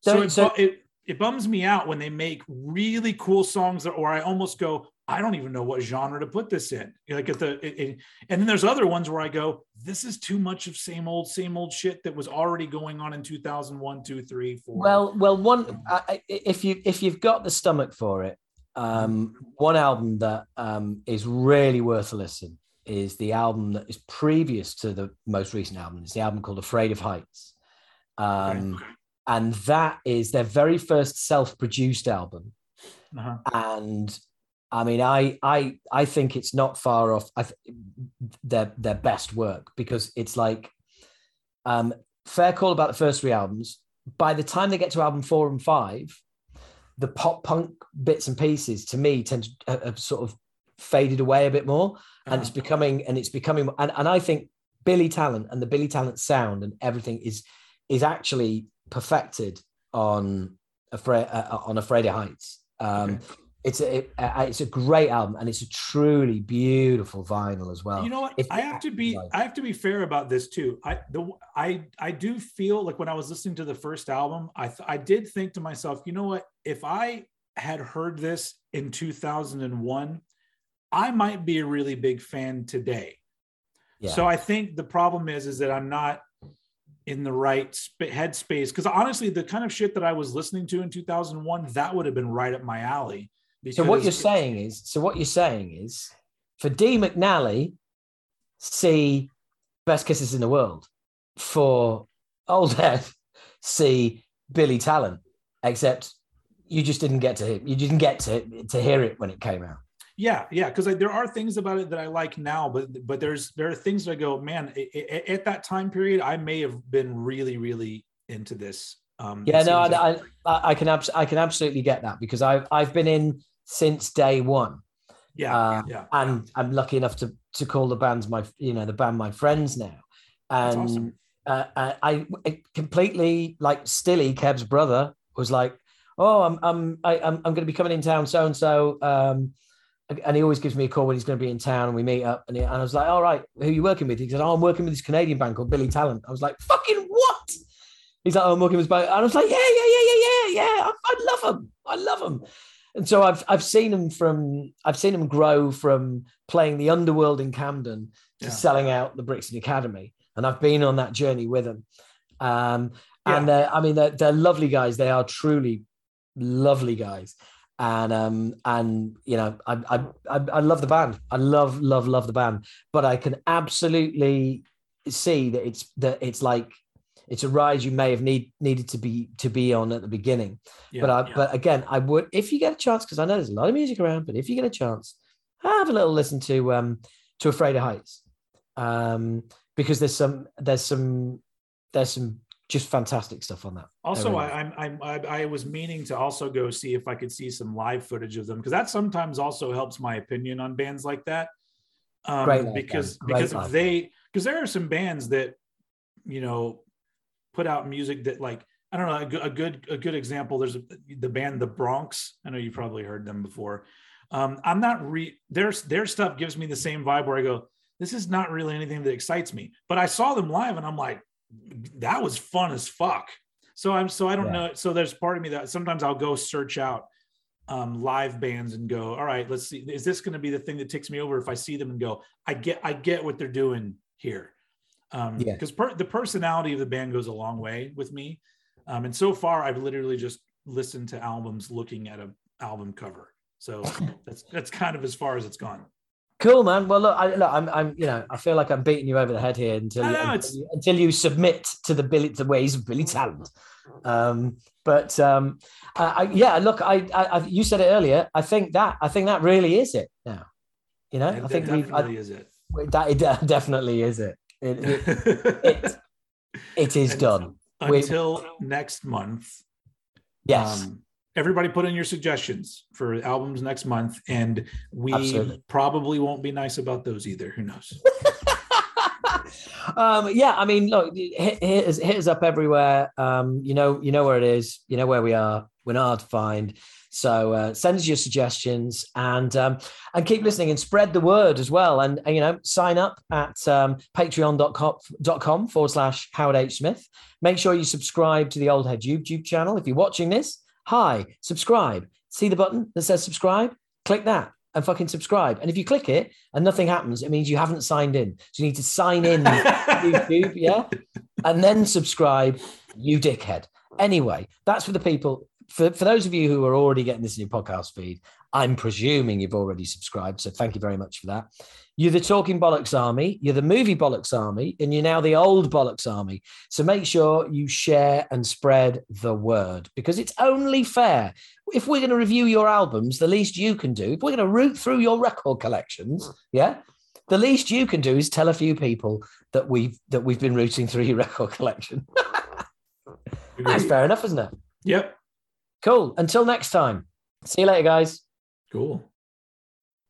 so, so, it, so it it bums me out when they make really cool songs that, or I almost go, I don't even know what genre to put this in. Like at the, it, it, and then there's other ones where I go, this is too much of same old, same old shit that was already going on in 2001, two, three, four. Well, well, one, if you, if you've got the stomach for it, um, one album that um, is really worth a listen is the album that is previous to the most recent album. It's the album called Afraid of Heights. Um, okay and that is their very first self-produced album. Uh-huh. And I mean, I I I think it's not far off th- their their best work because it's like um, fair call about the first three albums. By the time they get to album four and five, the pop punk bits and pieces to me tend to have sort of faded away a bit more, uh-huh. and it's becoming and it's becoming and, and I think Billy Talent and the Billy Talent sound and everything is is actually perfected on Afraid uh, on Afraid of Heights. Um, okay. It's a it, uh, it's a great album and it's a truly beautiful vinyl as well. You know what? It's I have to be like, I have to be fair about this too. I the I I do feel like when I was listening to the first album, I th- I did think to myself, you know what? If I had heard this in 2001, I might be a really big fan today. Yeah. So I think the problem is is that I'm not in the right sp- headspace because honestly the kind of shit that i was listening to in 2001 that would have been right up my alley. So what you're saying is so what you're saying is for d mcnally see Best Kissers in the World. For old head see billy talent. Except you just didn't get to hear, you didn't get to to hear it when it came out yeah yeah because there are things about it that i like now but but there's there are things that i go man it, it, at that time period i may have been really really into this um yeah no I, I, I can abs- i can absolutely get that because i've i've been in since day one. Yeah uh, yeah. and i'm lucky enough to to call the bands my you know the band my friends now. And awesome. uh, I, I completely like stilly kev's brother was like oh i'm i'm I, am i'm, I'm going to be coming in town so and so um and he always gives me a call when he's going to be in town and we meet up. And, he, and I was like, all right, who are you working with? He said, oh, I'm working with this Canadian band called Billy Talent. I was like, fucking what? He's like, oh, I'm working with this band. And I was like, yeah, yeah, yeah, yeah, yeah, yeah. I, I love him. I love him. And so I've I've seen him from I've seen him grow from playing the underworld in Camden to yeah. selling out the Brixton Academy, and I've been on that journey with him. Um, yeah. And I mean, they're, they're lovely guys. They are truly lovely guys and um and you know I, I I love the band. I love love love the band, but I can absolutely see that it's that it's like it's a ride you may have need needed to be to be on at the beginning. Yeah, but I, yeah. but again, I would if you get a chance because I know there's a lot of music around, but if you get a chance, have a little listen to um to Afraid of Heights, um because there's some there's some there's some just fantastic stuff on that. Also, I, I'm, I'm, I was meaning to also go see if I could see some live footage of them because that sometimes also helps my opinion on bands like that. Um, Great because because if they because there are some bands that you know put out music that like I don't know a good a good, a good example. There's a, the band The Bronx. I know you probably heard them before. Um, I'm not re their their stuff gives me the same vibe where I go, this is not really anything that excites me. But I saw them live and I'm like, that was fun as fuck. So I'm so I don't yeah. know. So there's part of me that sometimes I'll go search out um, live bands and go, all right, let's see, is this going to be the thing that takes me over if I see them and go, I get I get what they're doing here. Um, yeah. because per- the personality of the band goes a long way with me. Um, and so far I've literally just listened to albums looking at a album cover. So that's that's kind of as far as it's gone. Cool, man. Well, look, I, look, I'm, I'm, you know, I feel like I'm beating you over the head here until, you, No, until, you, until you submit to the Billy, the ways of Billy Talent. Um, but um, I, I, yeah, look, I, I, I, you said it earlier. I think that, I think that really is it now. You know, I think that we've, I, definitely is it. that it definitely is it. It, it, it, it is done. We- Until next month. Yes. Um, everybody put in your suggestions for albums next month, and we Absolutely. probably won't be nice about those either. Who knows? um, yeah, I mean, look, hit, hit, us, hit us up everywhere. Um, you know, you know where it is. You know where we are. We're not hard to find. So uh, send us your suggestions and um, and keep listening and spread the word as well. And, and, you know, sign up at um, patreon.com forward slash Howard H. Smith. Make sure you subscribe to the Old Head YouTube channel. If you're watching this, hi, subscribe. See the button that says subscribe? Click that and fucking subscribe. And if you click it and nothing happens, it means you haven't signed in. So you need to sign in YouTube, yeah, and then subscribe. You dickhead. Anyway, that's for the people. For, for those of you who are already getting this in your podcast feed, I'm presuming you've already subscribed. So thank you very much for that. You're the Talking Bollocks Army, you're the Movie Bollocks Army, and you're now the Old Bollocks Army. So make sure you share and spread the word because it's only fair. If we're going to review your albums, the least you can do, if we're going to root through your record collections, yeah, the least you can do is tell a few people that we've that we've been rooting through your record collection. That's fair enough, isn't it? Yep. Cool. Until next time. See you later, guys. Cool.